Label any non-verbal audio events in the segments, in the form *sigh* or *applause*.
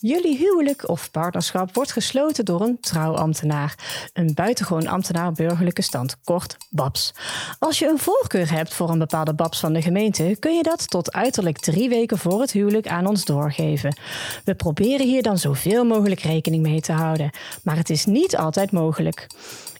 Jullie huwelijk of partnerschap wordt gesloten door een trouwambtenaar, een buitengewoon ambtenaar burgerlijke stand, kort BABS. Als je een voorkeur hebt voor een bepaalde BABS van de gemeente, kun je dat tot uiterlijk drie weken voor het huwelijk aan ons doorgeven. We proberen hier dan zoveel mogelijk rekening mee te houden, maar het is niet altijd mogelijk.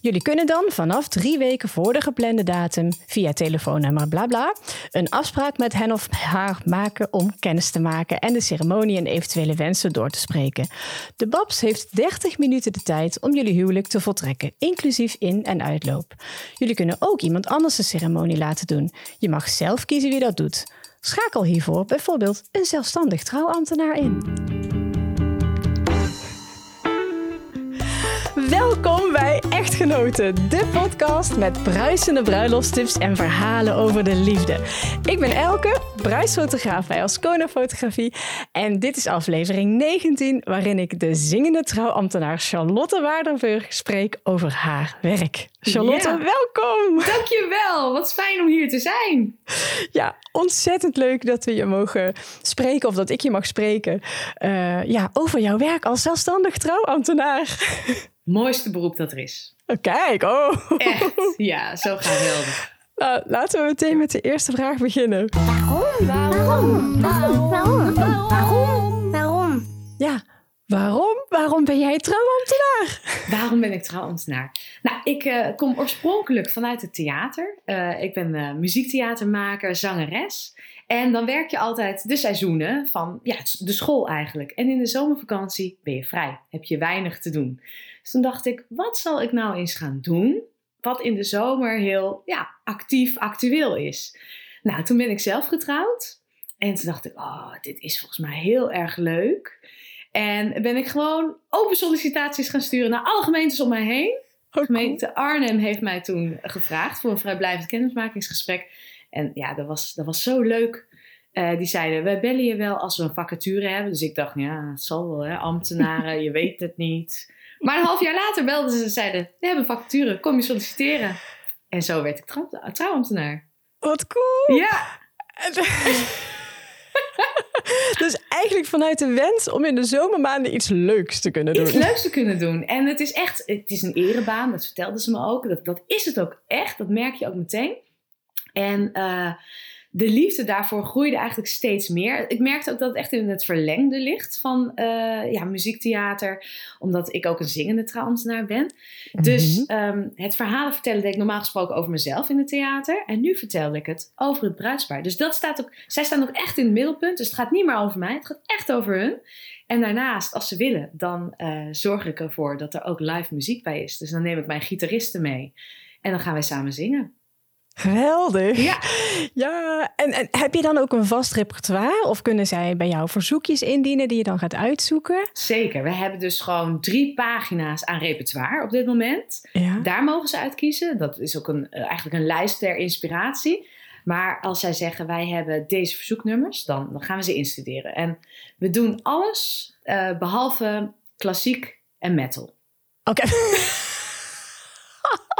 Jullie kunnen dan vanaf drie weken voor de geplande datum via telefoonnummer bla bla een afspraak met hen of haar maken om kennis te maken en de ceremonie en eventuele wensen door te spreken. De Babs heeft 30 minuten de tijd om jullie huwelijk te voltrekken, inclusief in- en uitloop. Jullie kunnen ook iemand anders de ceremonie laten doen. Je mag zelf kiezen wie dat doet. Schakel hiervoor bijvoorbeeld een zelfstandig trouwambtenaar in. Welkom bij Echtgenoten, de podcast met bruisende bruiloftstips en verhalen over de liefde. Ik ben Elke, bruidsfotograaf bij Ascona Fotografie en dit is aflevering 19 waarin ik de zingende trouwambtenaar Charlotte Waardenburg spreek over haar werk. Charlotte, Ja. welkom! Dankjewel, wat fijn om hier te zijn. Ja, ontzettend leuk dat we je mogen spreken of dat ik je mag spreken eh, ja, over jouw werk als zelfstandig trouwambtenaar. *laughs* Mooiste beroep dat er is. Oh, Kijk, oh. Echt, ja, zo geweldig. Nou, laten we meteen met de eerste vraag beginnen. Waarom? Waarom? Waarom? Waarom? Waarom? Waarom? Ja, waarom? Waarom ben jij trouwambtenaar? Waarom ben ik trouwambtenaar? Nou, ik eh, kom oorspronkelijk vanuit het theater. Eh, ik ben eh, muziektheatermaker, zangeres. En dan werk je altijd de seizoenen van ja, de school eigenlijk. En in de zomervakantie ben je vrij, heb je weinig te doen. Dus toen dacht ik, wat zal ik nou eens gaan doen? Wat in de zomer heel ja, actief, actueel is. Nou, toen ben ik zelf getrouwd. En toen dacht ik, oh, dit is volgens mij heel erg leuk. En ben ik gewoon open sollicitaties gaan sturen naar alle gemeentes om mij heen. De gemeente Arnhem heeft mij toen gevraagd voor een vrijblijvend kennismakingsgesprek. En ja, dat was, dat was zo leuk. Eh, die zeiden, we bellen je wel als we een vacature hebben. Dus ik dacht, ja, het zal wel, hè, ambtenaren, *laughs* je weet het niet. Maar een half jaar later belden ze en zeiden, we hebben vacature, kom je solliciteren. En zo werd ik trouw, trouwambtenaar. Wat cool! Ja, *laughs* dus eigenlijk vanuit de wens om in de zomermaanden iets leuks te kunnen doen. iets leuks te kunnen doen. En het is echt, het is een erebaan, dat vertelden ze me ook. Dat, dat is het ook echt, dat merk je ook meteen. En eh, de liefde daarvoor groeide eigenlijk steeds meer. Ik merkte ook dat het echt in het verlengde ligt van eh, ja, muziektheater, omdat ik ook een zingende trouwambtenaar ben. Dus Mhm. ehm, het verhalen vertellen deed ik normaal gesproken over mezelf in het theater. En nu vertelde ik het over het bruidspaar. Dus dat staat ook, zij staan ook echt in het middelpunt. Dus het gaat niet meer over mij, het gaat echt over hun. En daarnaast, als ze willen, dan eh, zorg ik ervoor dat er ook live muziek bij is. Dus dan neem ik mijn gitaristen mee. En dan gaan wij samen zingen. Geweldig. Ja. Ja, en, en heb je dan ook een vast repertoire? Of kunnen zij bij jou verzoekjes indienen die je dan gaat uitzoeken? Zeker. We hebben dus gewoon drie pagina's aan repertoire op dit moment. Ja. Daar mogen ze uit kiezen. Dat is ook een, eh, eigenlijk een lijst ter inspiratie. Maar als zij zeggen wij hebben deze verzoeknummers, dan, dan gaan we ze instuderen. En we doen alles eh, behalve klassiek en metal. Oké. *laughs*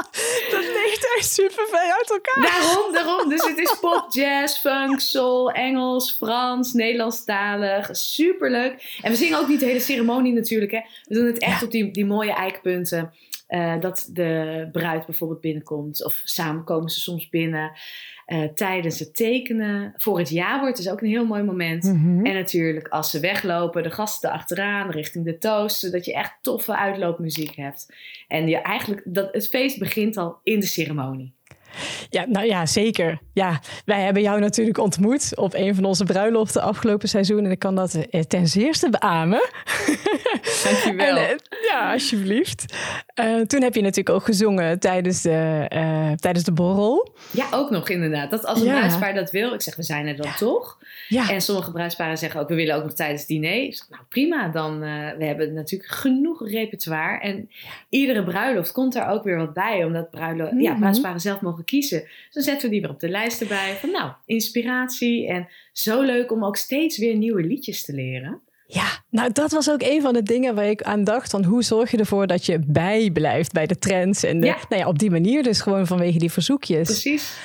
*laughs* dat ligt echt super ver uit elkaar. Daarom, daarom. Dus het is pop, jazz, funk, soul, Engels, Frans, Nederlandstalig. Superleuk. En we zingen ook niet de hele ceremonie natuurlijk. Hè. We doen het echt Ja. op die, die mooie eikpunten. Eh, dat de bruid bijvoorbeeld binnenkomt. Of samen komen ze soms binnen. Eh, tijdens het tekenen. Voor het jaarwoord is ook een heel mooi moment. Mhm. En natuurlijk als ze weglopen, de gasten achteraan, richting de toast. Zodat je echt toffe uitloopmuziek hebt. En je eigenlijk, dat, het feest begint al in de ceremonie. Ja, nou ja, zeker. Ja, wij hebben jou natuurlijk ontmoet op een van onze bruiloften afgelopen seizoen. En ik kan dat eh, ten zeerste beamen. Dankjewel. *laughs* En, eh, ja, alsjeblieft. Eh, toen heb je natuurlijk ook gezongen tijdens de, tijdens de borrel. Ja, ook nog inderdaad. Dat als een Ja. bruidspaar dat wil, ik zeg we zijn er dan toch. Ja, En sommige bruidsparen zeggen ook we willen ook nog tijdens het diner. Ik zeg, nou prima, dan uh, we hebben natuurlijk genoeg repertoire. En iedere bruiloft komt daar ook weer wat bij, omdat bruilo Mhm. ja, bruidsparen zelf mogen kiezen. Dus dan zetten we die weer op de lijst erbij van nou, inspiratie. En zo leuk om ook steeds weer nieuwe liedjes te leren. Ja, nou dat was ook een van de dingen waar ik aan dacht. Van hoe zorg je ervoor dat je bijblijft bij de trends. En de, Ja. Nou ja, op die manier dus gewoon vanwege die verzoekjes. Precies.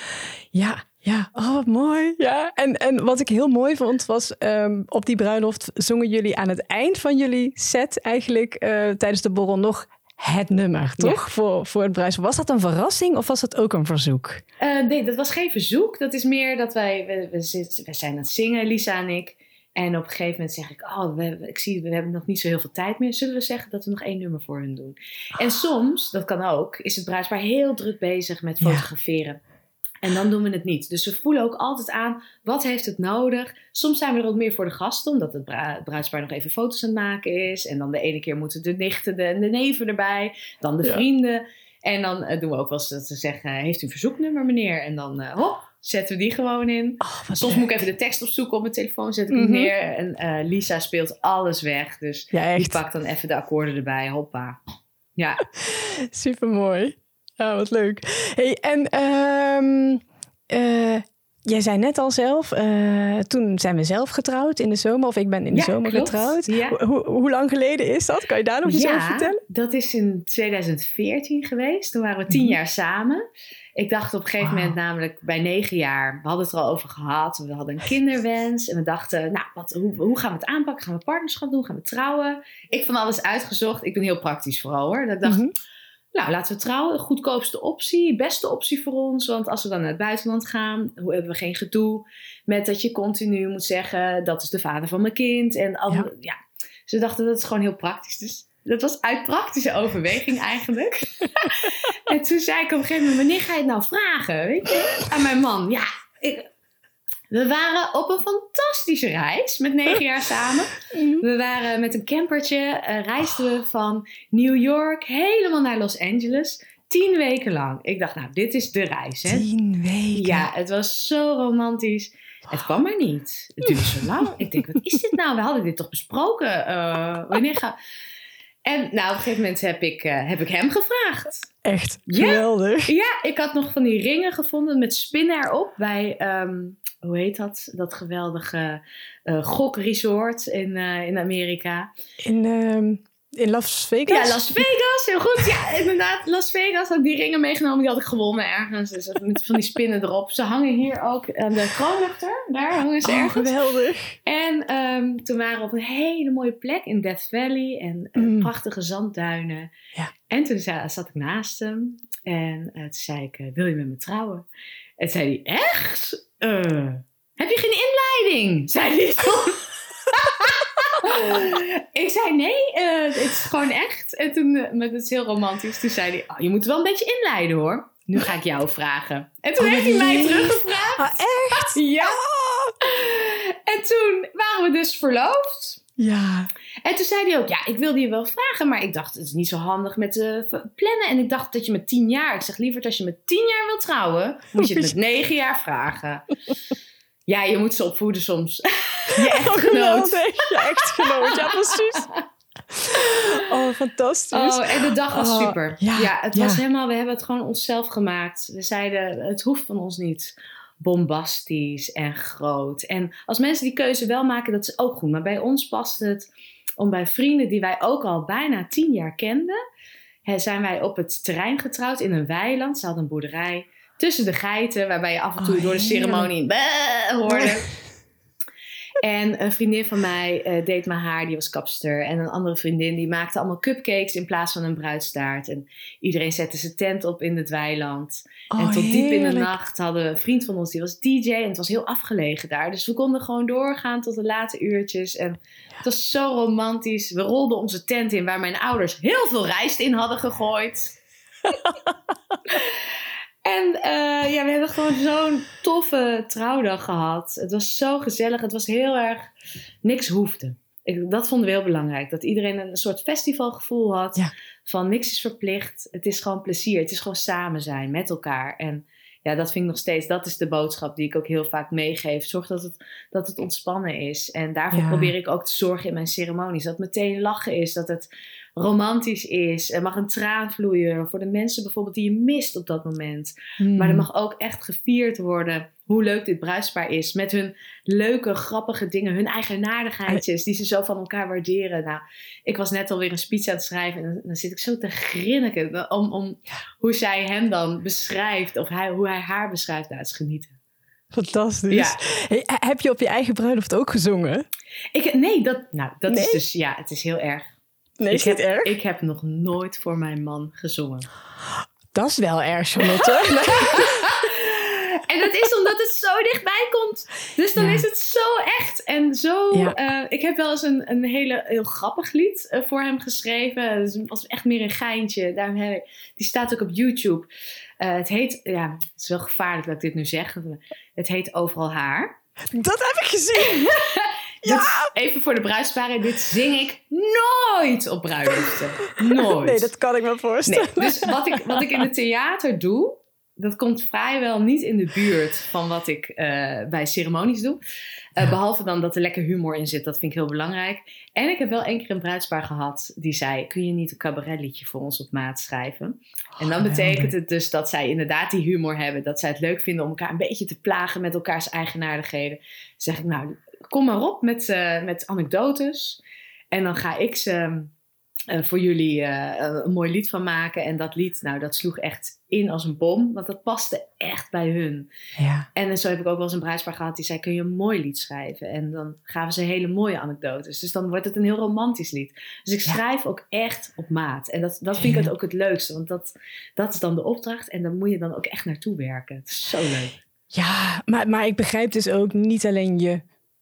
Ja, Ja, oh, wat mooi. Ja. En, en wat ik heel mooi vond was, ehm, op die bruiloft zongen jullie aan het eind van jullie set eigenlijk eh, tijdens de borrel nog het nummer, toch? Voor, voor het bruidspaar. Was dat een verrassing of was dat ook een verzoek? Eh, nee, dat was geen verzoek. Dat is meer dat wij, we, we, we zijn aan het zingen, Lisa en ik. En op een gegeven moment zeg ik, oh, we, ik zie, we hebben nog niet zo heel veel tijd meer. Zullen we zeggen dat we nog één nummer voor hun doen? En soms, dat kan ook, is het bruidspaar heel druk bezig met fotograferen. En dan doen we het niet. Dus we voelen ook altijd aan, wat heeft het nodig? Soms zijn we er ook meer voor de gasten, omdat het bruidspaar nog even foto's aan het maken is. En dan de ene keer moeten de nichten de- en de neven erbij, dan de Ja. vrienden. En dan eh, doen we ook wel eens dat ze zeggen, heeft u een verzoeknummer meneer? En dan, eh, hop, zetten we die gewoon in. Oh, Soms leuk. moet ik even de tekst opzoeken op mijn telefoon, zet ik hem Mhm. neer. En eh, Lisa speelt alles weg, dus Ja, die pakt dan even de akkoorden erbij, hoppa. Ja, *laughs* Super mooi. Ja, wat leuk. Hey, en ehm, eh, jij zei net al zelf, eh, toen zijn we zelf getrouwd in de zomer, of ik ben in de Ja, zomer klopt. getrouwd. Ja. Hoe, lang geleden is dat? Kan je daar nog iets over vertellen? dat is in 2014 geweest. Toen waren we tien Mhm. jaar samen. Ik dacht op een gegeven moment namelijk bij negen jaar, we hadden het er al over gehad. We hadden een kinderwens en we dachten, nou, wat, hoe, hoe gaan we het aanpakken? Gaan we partnerschap doen? Gaan we trouwen? Ik van alles uitgezocht. Ik ben heel praktisch vooral hoor. Dat ik dacht, Mhm. Nou, laten we trouwen. Goedkoopste optie, beste optie voor ons. Want als we dan naar het buitenland gaan, hoe hebben we geen gedoe met dat je continu moet zeggen, dat is de vader van mijn kind. En al, Ja. ja. Ze dachten dat is gewoon heel praktisch. Dus dat was uit praktische overweging eigenlijk. *laughs* en toen zei ik op een gegeven moment, wanneer ga je het nou vragen? Weet je? Aan mijn man. Ja, ik, we waren op een fantastische reis met negen jaar samen. Mhm. We waren met een campertje, eh, reisden we van New York helemaal naar Los Angeles. Tien weken lang. Ik dacht, nou, dit is de reis. Hè? Tien weken. Ja, het was zo romantisch. Het kwam maar niet. Het duurde zo lang. Ik denk, wat is dit nou? We hadden dit toch besproken? Eh, wanneer ga... En nou, op een gegeven moment heb ik, eh, heb ik hem gevraagd. Echt geweldig. Ja, ik had nog van die ringen gevonden met spinnen erop bij, ehm, hoe heet dat? Dat geweldige eh gokresort in, eh, in Amerika. In, ehm, in Las Vegas? Ja, Las Vegas, heel goed. Ja, inderdaad, Las Vegas had ik die ringen meegenomen. Die had ik gewonnen ergens. Dus met van die spinnen erop. Ze hangen hier ook aan de kroonluchter. Daar hangen ze Oh, ergens. geweldig. En ehm, toen waren we op een hele mooie plek in Death Valley. En eh, Mm. prachtige zandduinen. Ja. En toen za- zat ik naast hem. En toen zei ik, wil je met me trouwen? En toen zei hij, echt? Eh, heb je geen inleiding? Zei hij *laughs* toen. ik zei, nee, eh, het is gewoon echt. En toen, eh, met het is heel romantisch, toen zei hij, oh, je moet wel een beetje inleiden hoor. Nu ga ik jou vragen. En toen Oh, heeft hij mij lief. teruggevraagd. Ah, echt? *laughs* Ja. En toen waren we dus verloofd. Ja. En toen zei hij ook, ja, ik wilde je wel vragen, maar ik dacht, het is niet zo handig met de plannen. En ik dacht dat je met tien jaar, ik zeg liever als je met tien jaar wil trouwen, moet je het met *laughs* negen jaar vragen. Ja, je moet ze opvoeden soms. *laughs* Je Oh, echtgenoot. geweldig. Ja, echtgenoot. Ja, precies. *laughs* Oh, fantastisch. Oh, en de dag was Oh, super. ja, Ja, het ja. was helemaal, we hebben het gewoon onszelf gemaakt. We zeiden, het hoeft van ons niet bombastisch en groot. En als mensen die keuze wel maken, dat is ook goed. Maar bij ons past het om bij vrienden die wij ook al bijna tien jaar kenden, hè, zijn wij op het terrein getrouwd in een weiland. Ze hadden een boerderij tussen de geiten, waarbij je af en toe Oh, door de ceremonie hoorde. En een vriendin van mij eh, deed mijn haar, die was kapster. En een andere vriendin die maakte allemaal cupcakes in plaats van een bruidstaart. En iedereen zette zijn tent op in het weiland. Oh, en tot diep in de nacht hadden we een vriend van ons, die was DJ. En het was heel afgelegen daar. Dus we konden gewoon doorgaan tot de late uurtjes. En het was zo romantisch. We rolden onze tent in waar mijn ouders heel veel rijst in hadden gegooid. *laughs* En eh, ja, we hebben gewoon zo'n toffe trouwdag gehad. Het was zo gezellig. Het was heel erg... Niks hoefde. Ik, dat vonden we heel belangrijk. Dat iedereen een soort festivalgevoel had. Ja. Van niks is verplicht. Het is gewoon plezier. Het is gewoon samen zijn met elkaar. En ja, dat vind ik nog steeds... Dat is de boodschap die ik ook heel vaak meegeef. Zorg dat het, dat het ontspannen is. En daarvoor Ja. probeer ik ook te zorgen in mijn ceremonies. Dat meteen lachen is. Dat het romantisch is. Er mag een traan vloeien voor de mensen bijvoorbeeld die je mist op dat moment. Hmm. Maar er mag ook echt gevierd worden hoe leuk dit bruidspaar is. Met hun leuke, grappige dingen, hun eigenaardigheidjes die ze zo van elkaar waarderen. Nou, ik was net alweer een speech aan het schrijven en dan zit ik zo te grinniken om, om hoe zij hem dan beschrijft of hij, hoe hij haar beschrijft. Nou, het is genieten. Fantastisch. Ja. Hey, heb je op je eigen bruiloft ook gezongen? Ik, nee, dat, nou, dat Nee? is dus, ja, het is heel erg. Nee, ik dit heb, erg? Ik heb nog nooit voor mijn man gezongen. Dat is wel erg, Charlotte. *laughs* *laughs* En dat is omdat het zo dichtbij komt. Dus dan Ja. is het zo echt. En zo. Ja. eh, ik heb wel eens een, een hele, heel grappig lied eh, voor hem geschreven. Dus het was echt meer een geintje. Daarom heb ik- die staat ook op YouTube. Eh, het heet. Ja, het is wel gevaarlijk dat ik dit nu zeg. Het heet Overal Haar. dat heb ik gezien. *laughs* Dit is- even voor de bruidsparen. Dit zing ik nooit op bruiloften. Nooit. Nee, dat kan ik me voorstellen. Nee, dus wat ik, wat ik in het theater doe, dat komt vrijwel niet in de buurt van wat ik eh, bij ceremonies doe. Eh, Ja. Behalve dan dat er lekker humor in zit, dat vind ik heel belangrijk. En ik heb wel één keer een bruidspaar gehad die zei: Kun je niet een cabaretliedje voor ons op maat schrijven? En dan Oh, betekent het dus dat zij inderdaad die humor hebben, dat zij het leuk vinden om elkaar een beetje te plagen met elkaars eigenaardigheden. Dan zeg ik: Nou, kom maar op met, eh, met anekdotes. En dan ga ik ze eh, voor jullie eh, een mooi lied van maken. En dat lied, nou, dat sloeg echt in als een bom. Want dat paste echt bij hun. Ja. En zo heb ik ook wel eens een bruidspaar gehad die zei: Kun je een mooi lied schrijven? En dan gaven ze hele mooie anekdotes. Dus dan wordt het een heel romantisch lied. Dus ik Ja. schrijf ook echt op maat. En dat, dat vind ik het ook het leukste. Want dat, dat is dan de opdracht. En daar moet je dan ook echt naartoe werken. Het is zo leuk. Ja, maar, maar ik begrijp dus ook niet alleen je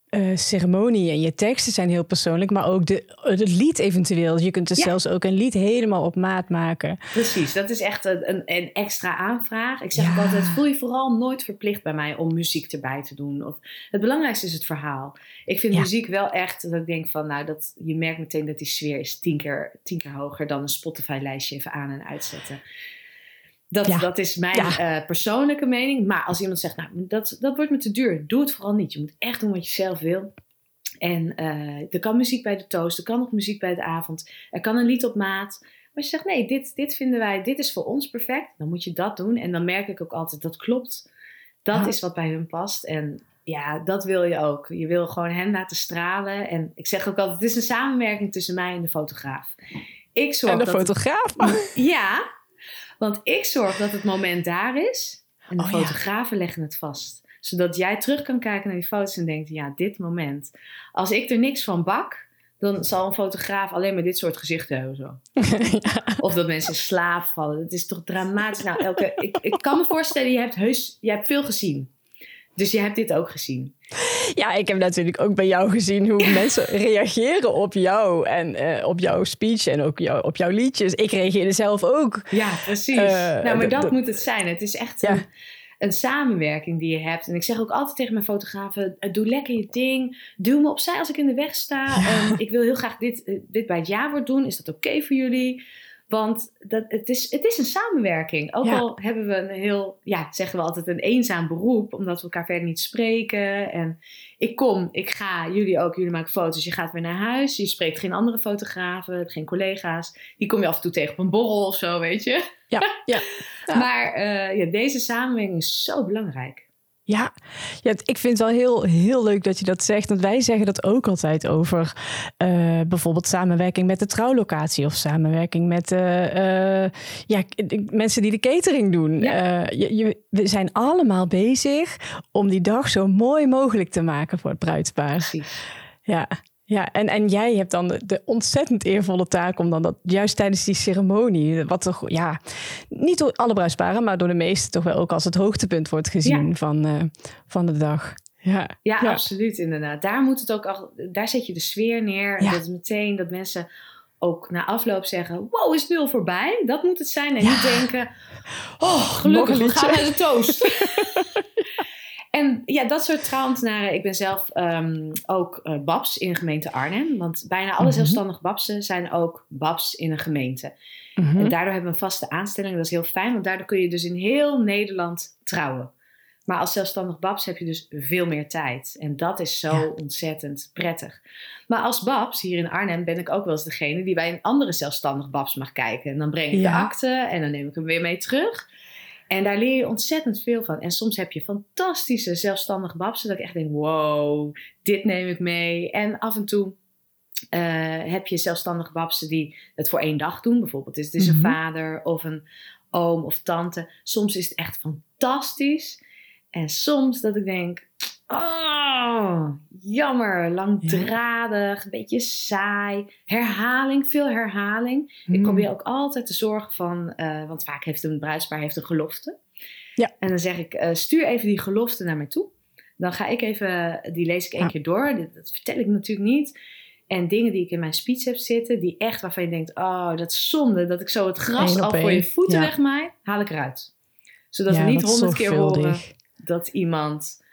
eh, ceremonie en je teksten zijn heel persoonlijk, maar ook de, het lied eventueel. Je kunt dus Ja. zelfs ook een lied helemaal op maat maken. Precies, dat is echt een, een, een extra aanvraag. Ik zeg Ja. ook altijd, voel je vooral nooit verplicht bij mij om muziek erbij te doen. Of, het belangrijkste is het verhaal. Ik vind Ja. muziek wel echt, dat ik denk van, nou, dat, je merkt meteen dat die sfeer is tien keer, tien keer hoger dan een Spotify-lijstje even aan en uitzetten. Dat, Ja. dat is mijn Ja. eh, persoonlijke mening. Maar als iemand zegt, nou, dat, dat wordt me te duur, doe het vooral niet. Je moet echt doen wat je zelf wil. En eh, er kan muziek bij de toast, er kan nog muziek bij de avond, er kan een lied op maat. Maar als je zegt, nee, dit, dit vinden wij, dit is voor ons perfect, dan moet je dat doen. En dan merk ik ook altijd, dat klopt. Dat is wat bij hun past. En ja, dat wil je ook. Je wil gewoon hen laten stralen. En ik zeg ook altijd, het is een samenwerking tussen mij en de fotograaf. Ik zorg En de dat fotograaf. ja, want ik zorg dat het moment daar is. En de Oh, ja. fotografen leggen het vast. Zodat jij terug kan kijken naar die foto's en denkt, ja, dit moment. Als ik er niks van bak, dan zal een fotograaf alleen maar dit soort gezichten hebben. Zo. *laughs* Of dat mensen slaap vallen. Het is toch dramatisch. Nou, elke, ik, ik kan me voorstellen, je hebt, heus, je hebt veel gezien. Dus je hebt dit ook gezien. Ja, ik heb natuurlijk ook bij jou gezien hoe mensen reageren op jou en eh, op jouw speech en ook jou, op jouw liedjes. Ik reageerde zelf ook. Ja, precies. Eh, nou, maar dat- moet het zijn. Het is echt Ja. een, een samenwerking die je hebt. En ik zeg ook altijd tegen mijn fotografen: eh, doe lekker je ding. Duw me opzij als ik in de weg sta. Ik wil heel graag dit, dit bij het jaarwoord doen. Is dat oké voor jullie? Want dat, het, is, het is een samenwerking. Ook Ja. al hebben we een heel, ja, zeggen we altijd een eenzaam beroep, omdat we elkaar verder niet spreken. En ik kom, ik ga, jullie ook, jullie maken foto's, je gaat weer naar huis. Je spreekt geen andere fotografen, geen collega's. Die kom je af en toe tegen op een borrel of zo, weet je. Ja, ja. *laughs* Ja. Maar eh, ja, deze samenwerking is zo belangrijk. Ja, ja, ik vind het wel heel, heel leuk dat je dat zegt. Want wij zeggen dat ook altijd over eh, bijvoorbeeld samenwerking met de trouwlocatie of samenwerking met eh, ja, mensen die de catering doen. Ja. Je, je- we zijn allemaal bezig om die dag zo mooi mogelijk te maken voor het bruidspaar. Precies. Ja, ja. En, en jij hebt dan de, de ontzettend eervolle taak om dan dat juist tijdens die ceremonie, wat toch, ja, niet door alle bruidsparen, maar door de meesten toch wel ook als het hoogtepunt wordt gezien van, eh, van de dag. Ja, Ja, Ja. absoluut inderdaad. Daar moet het ook al, daar zet je de sfeer neer. Ja. Dat meteen dat mensen ook na afloop zeggen: Wow, is het nu al voorbij? Dat moet het zijn. En niet denken: Oh, gelukkig, nog een we gaan naar de *laughs* toast. *laughs* en ja, dat soort trouwambtenaren. Ik ben zelf ehm, ook eh, babs in de gemeente Arnhem. Want bijna alle Mhm. zelfstandige babsen zijn ook babs in een gemeente. Mhm. En daardoor hebben we een vaste aanstelling. Dat is heel fijn, want daardoor kun je dus in heel Nederland trouwen. Maar als zelfstandig babs heb je dus veel meer tijd. En dat is zo Ja. ontzettend prettig. Maar als babs, hier in Arnhem, ben ik ook wel eens degene die bij een andere zelfstandig babs mag kijken. En dan breng ik Ja. de akte en dan neem ik hem weer mee terug. En daar leer je ontzettend veel van. En soms heb je fantastische zelfstandige babsen. Dat ik echt denk, wow, dit neem ik mee. En af en toe eh, heb je zelfstandige babsen die het voor één dag doen. Bijvoorbeeld het is Mhm. een vader of een oom of tante. Soms is het echt fantastisch. En soms dat ik denk, oh, jammer, langdradig, een beetje saai. Herhaling, veel herhaling. Ik Hmm. probeer ook altijd te zorgen van, eh, want vaak heeft een bruidspaar heeft een gelofte. Ja. En dan zeg ik, eh, stuur even die gelofte naar mij toe. Dan ga ik even, die lees ik één Ja. keer door. Dat vertel ik natuurlijk niet. En dingen die ik in mijn speech heb zitten, die echt waarvan je denkt, oh, dat is zonde dat ik zo het gras al voor je voeten Ja. wegmaai, haal ik eruit. Zodat we niet honderd keer horen dat iemand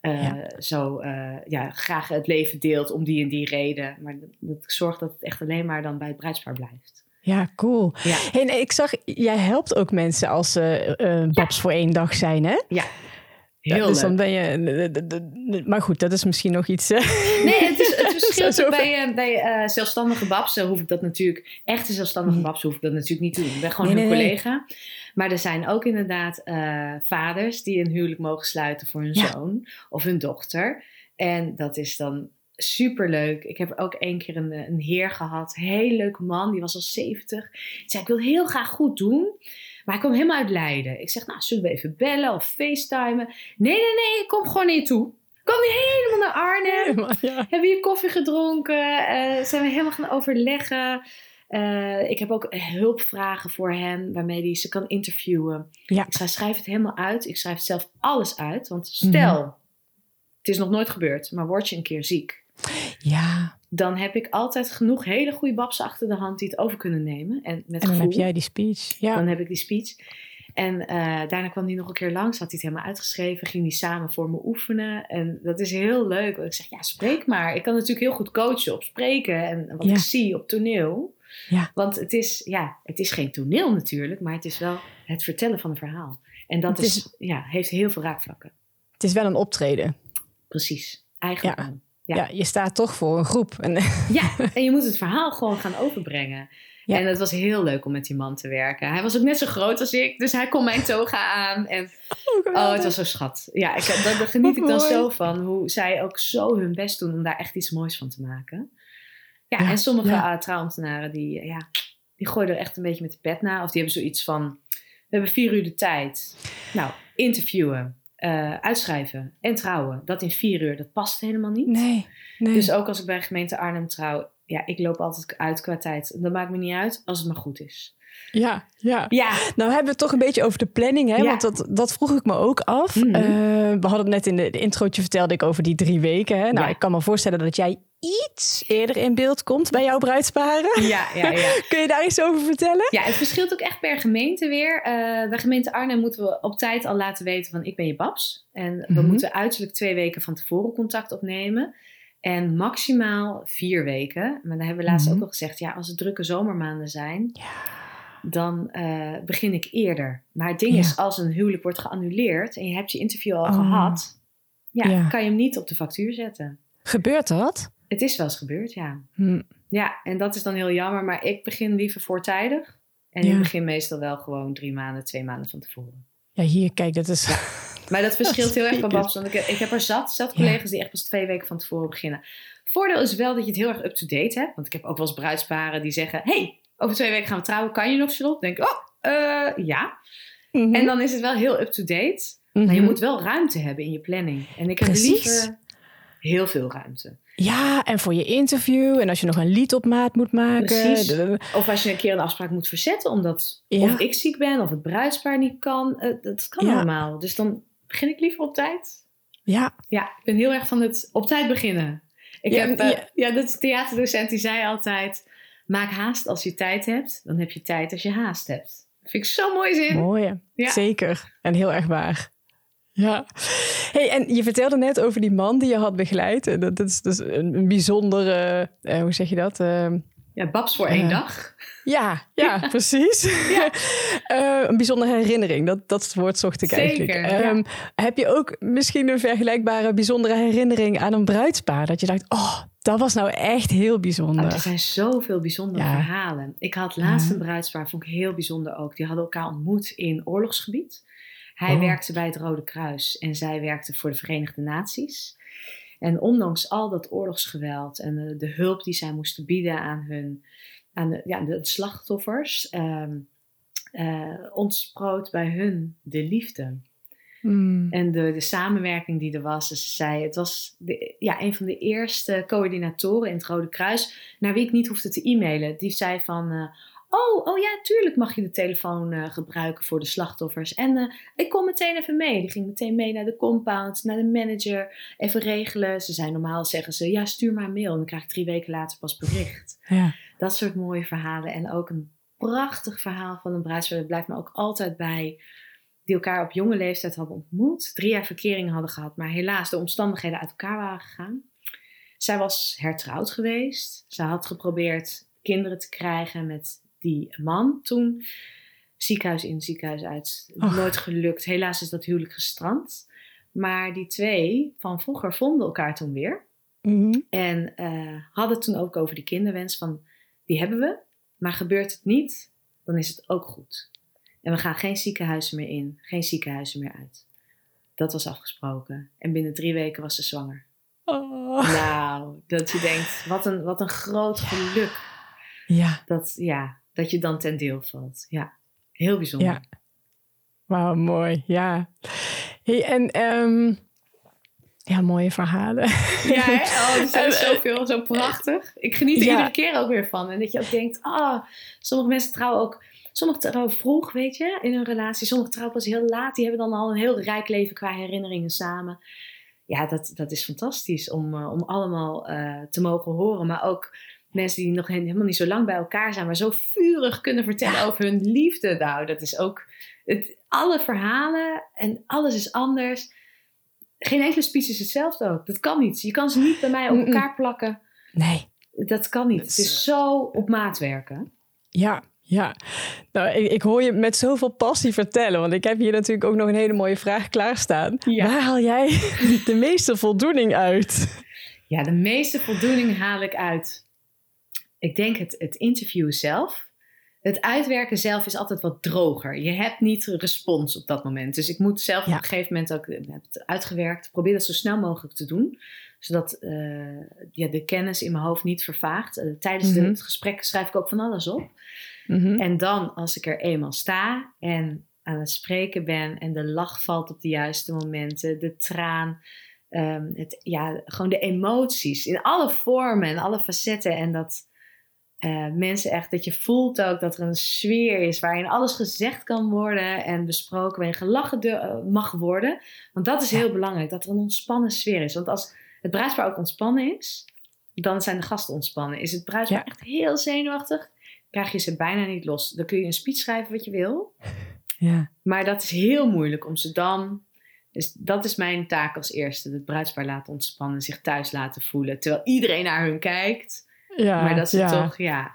Ja. zo eh, ja, graag het leven deelt om die en die reden. Maar dat, dat ik zorg dat het echt alleen maar dan bij het bruidspaar blijft. Ja, cool. Ja, Hey, en ik zag, jij helpt ook mensen als ze eh, babs voor één dag zijn, hè? ja. Heel dus leuk. dan ben je. Maar goed, dat is misschien nog iets. Nee, het, is, het *laughs* verschilt bij, bij zelfstandige babsen hoef ik dat natuurlijk... Echte zelfstandige Mm. babsen hoef ik dat natuurlijk niet te doen. Ik ben gewoon Nee, hun nee, nee. Maar er zijn ook inderdaad eh, vaders die een huwelijk mogen sluiten voor hun Ja. zoon of hun dochter. En dat is dan superleuk. Ik heb ook één keer een, een heer gehad. Heel leuke man, die was al 70. Die zei, ik wil heel graag goed doen. Maar hij kwam helemaal uit Leiden. Ik zeg, nou, zullen we even bellen of facetimen? Nee, nee, nee, ik kom gewoon naar je toe. Kwam hij helemaal naar Arnhem. ja. Hebben hier koffie gedronken? eh, zijn we helemaal gaan overleggen? Eh, ik heb ook hulpvragen voor hem waarmee hij ze kan interviewen. Ja. Ik schrijf, het helemaal uit. Ik schrijf zelf alles uit. Want stel, Mhm. het is nog nooit gebeurd, maar word je een keer ziek. ja, Dan heb ik altijd genoeg hele goede babs achter de hand die het over kunnen nemen. En met en dan gevoel. heb jij die speech. Ja. Dan heb ik die speech. En eh, daarna kwam hij nog een keer langs, had hij het helemaal uitgeschreven, ging hij samen voor me oefenen. En dat is heel leuk. Want ik zeg, ja, spreek maar. Ik kan natuurlijk heel goed coachen op spreken en wat Ja. ik zie op toneel. Ja. Want het is, ja, het is geen toneel natuurlijk, maar het is wel het vertellen van een verhaal. En dat is, is- ja, heeft heel veel raakvlakken. Het is wel een optreden. Precies. Eigenlijk Ja. Ja. Ja. je staat toch voor een groep. En, Ja, en je moet het verhaal gewoon gaan overbrengen. Ja. En het was heel leuk om met die man te werken. Hij was ook net zo groot als ik, dus hij kon mijn toga aan. En *laughs* Oh, het was zo schat. Ja, ik, daar, daar geniet ik dan mooi. zo van. Hoe zij ook zo hun best doen om daar echt iets moois van te maken. Ja, Ja, en sommige ja. trouwambtenaren die, eh, ja, die gooien er echt een beetje met de pet na. Of die hebben zoiets van, we hebben vier uur de tijd. Nou, interviewen, eh, uitschrijven en trouwen. Dat in vier uur, dat past helemaal niet. Nee, nee. Dus ook als ik bij gemeente Arnhem trouw, ja, ik loop altijd uit qua tijd. Dat maakt me niet uit als het maar goed is. Ja, ja. Ja, Nou hebben we het toch een beetje over de planning, hè? Ja. Want dat, dat vroeg ik me ook af. Mhm. Eh, we hadden het net in de, de introotje vertelde ik over die drie weken. Hè? Nou, Ja. ik kan me voorstellen dat jij iets eerder in beeld komt bij jouw bruidsparen. ja, ja, ja. *laughs* Kun je daar iets over vertellen? Ja, het verschilt ook echt per gemeente weer. Eh, bij gemeente Arnhem moeten we op tijd al laten weten van ik ben je babs. En we Mhm. moeten uiterlijk twee weken van tevoren contact opnemen. En maximaal vier weken. Maar dan hebben we laatst Mhm. ook al gezegd, ja, als het drukke zomermaanden zijn, dan eh, begin ik eerder. Maar het ding Ja. is, als een huwelijk wordt geannuleerd en je hebt je interview al Oh. gehad, ja, Ja. kan je hem niet op de factuur zetten. Gebeurt dat? Het is wel eens gebeurd, ja. Hm. Ja, en dat is dan heel jammer, maar ik begin liever voortijdig. En Ja. ik begin meestal wel gewoon drie maanden, twee maanden van tevoren. Ja, hier, kijk, dat is... Maar dat verschilt heel *laughs* erg Typisch. babs. Want ik, heb- ik heb er zat, zat collega's die echt pas twee weken van tevoren beginnen. Voordeel is wel dat je het heel erg up-to-date hebt. Want ik heb ook wel eens bruidsparen die zeggen... hey, over twee weken gaan we trouwen. Kan je nog, Charlotte? denk ik, oh, eh, ja. Mhm. En dan is het wel heel up-to-date. Mhm. Maar je moet wel ruimte hebben in je planning. En ik heb Precies. liever heel veel ruimte. Ja, en voor je interview. En als je nog een lied op maat moet maken. Precies. Of als je een keer een afspraak moet verzetten... omdat Ja. of ik ziek ben of het bruidspaar niet kan. eh, dat kan Ja. allemaal. Dus dan begin ik liever op tijd. Ja, Ja, ik ben heel erg van het op tijd beginnen. Ik Ja, heb, eh, ja. ja. dat is de theaterdocent die zei altijd... Maak haast als je tijd hebt, dan heb je tijd als je haast hebt. Dat vind ik zo'n mooi zin. mooi. Ja. Zeker. En heel erg waar. Ja. Hey, en je vertelde net over die man die je had begeleid. Dat, dat is dus een, een bijzondere, eh, hoe zeg je dat? Ehm, Ja, babs voor één Ja. dag. ja, *laughs* ja, precies. *laughs* Eh, een bijzondere herinnering, dat, dat woord zocht ik eigenlijk. Zeker, ja. Ehm, Heb je ook misschien een vergelijkbare bijzondere herinnering aan een bruidspaar? Dat je dacht, oh, dat was nou echt heel Oh, bijzonder. er zijn zoveel bijzondere Ja. verhalen. Ik had laatst Ja. een bruidspaar, vond ik heel bijzonder ook. Die hadden elkaar ontmoet in oorlogsgebied. Hij Oh. werkte bij het Rode Kruis en zij werkte voor de Verenigde Naties. En ondanks al dat oorlogsgeweld en de, de hulp die zij moesten bieden aan hun aan de, ja, de slachtoffers, eh, ontsproot bij hun de liefde. Mm. En de, de samenwerking die er was. Dus ze zei, het was de, ja, een van de eerste coördinatoren in het Rode Kruis. Naar wie ik niet hoefde te e-mailen. Die zei van. eh, oh, oh ja, tuurlijk mag je de telefoon eh, gebruiken voor de slachtoffers. En eh, ik kom meteen even mee. Die ging meteen mee naar de compound, naar de manager. Even regelen. Ze zei normaal zeggen ze, ja, stuur maar een mail. En dan krijg ik drie weken later pas bericht. Ja. Dat soort mooie verhalen. En ook een prachtig verhaal van een bruidspaar. Dat blijft me ook altijd bij. Die elkaar op jonge leeftijd hadden ontmoet. Drie jaar verkering hadden gehad. Maar helaas de omstandigheden uit elkaar waren gegaan. Zij was hertrouwd geweest. Ze had geprobeerd kinderen te krijgen met die man toen. Ziekenhuis in, ziekenhuis uit. Nooit gelukt. Helaas is dat huwelijk gestrand. Maar die twee van vroeger vonden elkaar toen weer. Mhm. En eh, hadden toen ook over die kinderwens van, die hebben we, maar gebeurt het niet, dan is het ook goed. En we gaan geen ziekenhuizen meer in, geen ziekenhuizen meer uit. Dat was afgesproken. En binnen drie weken was ze zwanger. Oh. Nou, dat je denkt, wat een, wat een groot geluk Ja, dat, ja, dat je dan ten deel valt. Ja, heel bijzonder. Ja. wauw, mooi. Ja. Hey, en ehm, ja, mooie verhalen. Ja, hè? *laughs* oh, er zijn er eh, zoveel, zo prachtig. Ik geniet er Ja. iedere keer ook weer van. En dat je ook denkt, ah, sommige mensen trouwen ook, sommigen trouwen vroeg, weet je, in hun relatie. Sommigen trouwen pas heel laat. Die hebben dan al een heel rijk leven qua herinneringen samen. Ja, dat, dat is fantastisch om, eh, om allemaal eh, te mogen horen. Maar ook mensen die nog helemaal niet zo lang bij elkaar zijn, maar zo vurig kunnen vertellen over hun liefde. Nou, dat is ook, het, alle verhalen en alles is anders. Geen enkele speech is hetzelfde ook. Dat kan niet. Je kan ze niet bij mij op elkaar plakken. Nee. Dat kan niet. Het is, is zo op maat werken. Ja, ja. Nou, ik, ik hoor je met zoveel passie vertellen. Want ik heb hier natuurlijk ook nog een hele mooie vraag klaarstaan. Ja. Waar haal jij *laughs* de meeste voldoening uit? Ja, de meeste voldoening haal ik uit. Ik denk het, het interview zelf. Het uitwerken zelf is altijd wat droger. Je hebt niet respons op dat moment. Dus ik moet zelf Ja. op een gegeven moment ook ik heb het uitgewerkt. Probeer dat zo snel mogelijk te doen. Zodat eh, ja, de kennis in mijn hoofd niet vervaagt. Eh, tijdens de- Mhm. het gesprek schrijf ik ook van alles op. Mhm. En dan, als ik er eenmaal sta en aan het spreken ben en de lach valt op de juiste momenten, de traan, ehm, het, ja, gewoon de emoties in alle vormen en alle facetten. En dat eh, mensen echt, dat je voelt ook dat er een sfeer is waarin alles gezegd kan worden en besproken, waarin gelachen de- eh, mag worden. Want dat is heel belangrijk, dat er een ontspannen sfeer is. Want als het bruidspaar ook ontspannen is, dan zijn de gasten ontspannen. Is het bruidspaar Ja. echt heel zenuwachtig, krijg je ze bijna niet los. Dan kun je een speech schrijven wat je wil. Ja. Maar dat is heel moeilijk om ze dan. Dus dat is mijn taak als eerste: het bruidspaar laten ontspannen, zich thuis laten voelen. Terwijl iedereen naar hun kijkt. Ja, maar dat ze ja. toch, ja.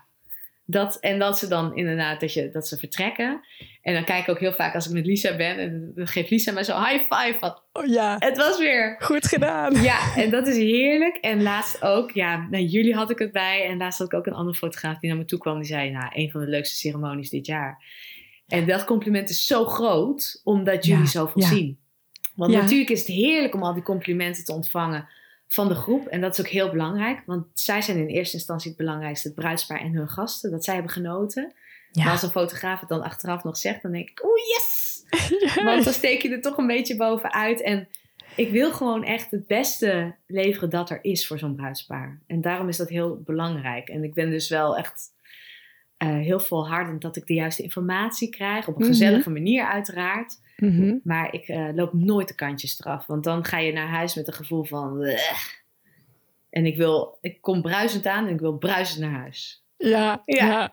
Dat, en dat ze dan inderdaad, dat, je, dat ze vertrekken. En dan kijk ik ook heel vaak als ik met Lisa ben. En dan geeft Lisa mij zo high five. Van, Oh, ja, het was weer. goed gedaan. Ja, en dat is heerlijk. En laatst ook, ja, naar jullie had ik het bij. En laatst had ik ook een andere fotograaf die naar me toe kwam. Die zei, nou, een van de leukste ceremonies dit jaar. En dat compliment is zo groot, omdat jullie Ja, zoveel ja. zien. Want natuurlijk is het heerlijk om al die complimenten te ontvangen van de groep. En dat is ook heel belangrijk. Want zij zijn in eerste instantie het belangrijkste, het bruidspaar en hun gasten. Dat zij hebben genoten. Maar als een fotograaf het dan achteraf nog zegt, dan denk ik, oeh, yes! *laughs* Want dan steek je er toch een beetje bovenuit. En ik wil gewoon echt het beste leveren dat er is voor zo'n bruidspaar. En daarom is dat heel belangrijk. En ik ben dus wel echt eh, heel volhardend dat ik de juiste informatie krijg. Op een Mhm. gezellige manier uiteraard. Mhm. Maar ik eh, loop nooit de kantjes eraf. Want dan ga je naar huis met een gevoel van... En ik wil, ik kom bruisend aan en ik wil bruisend naar huis. Ja, Ja. ja.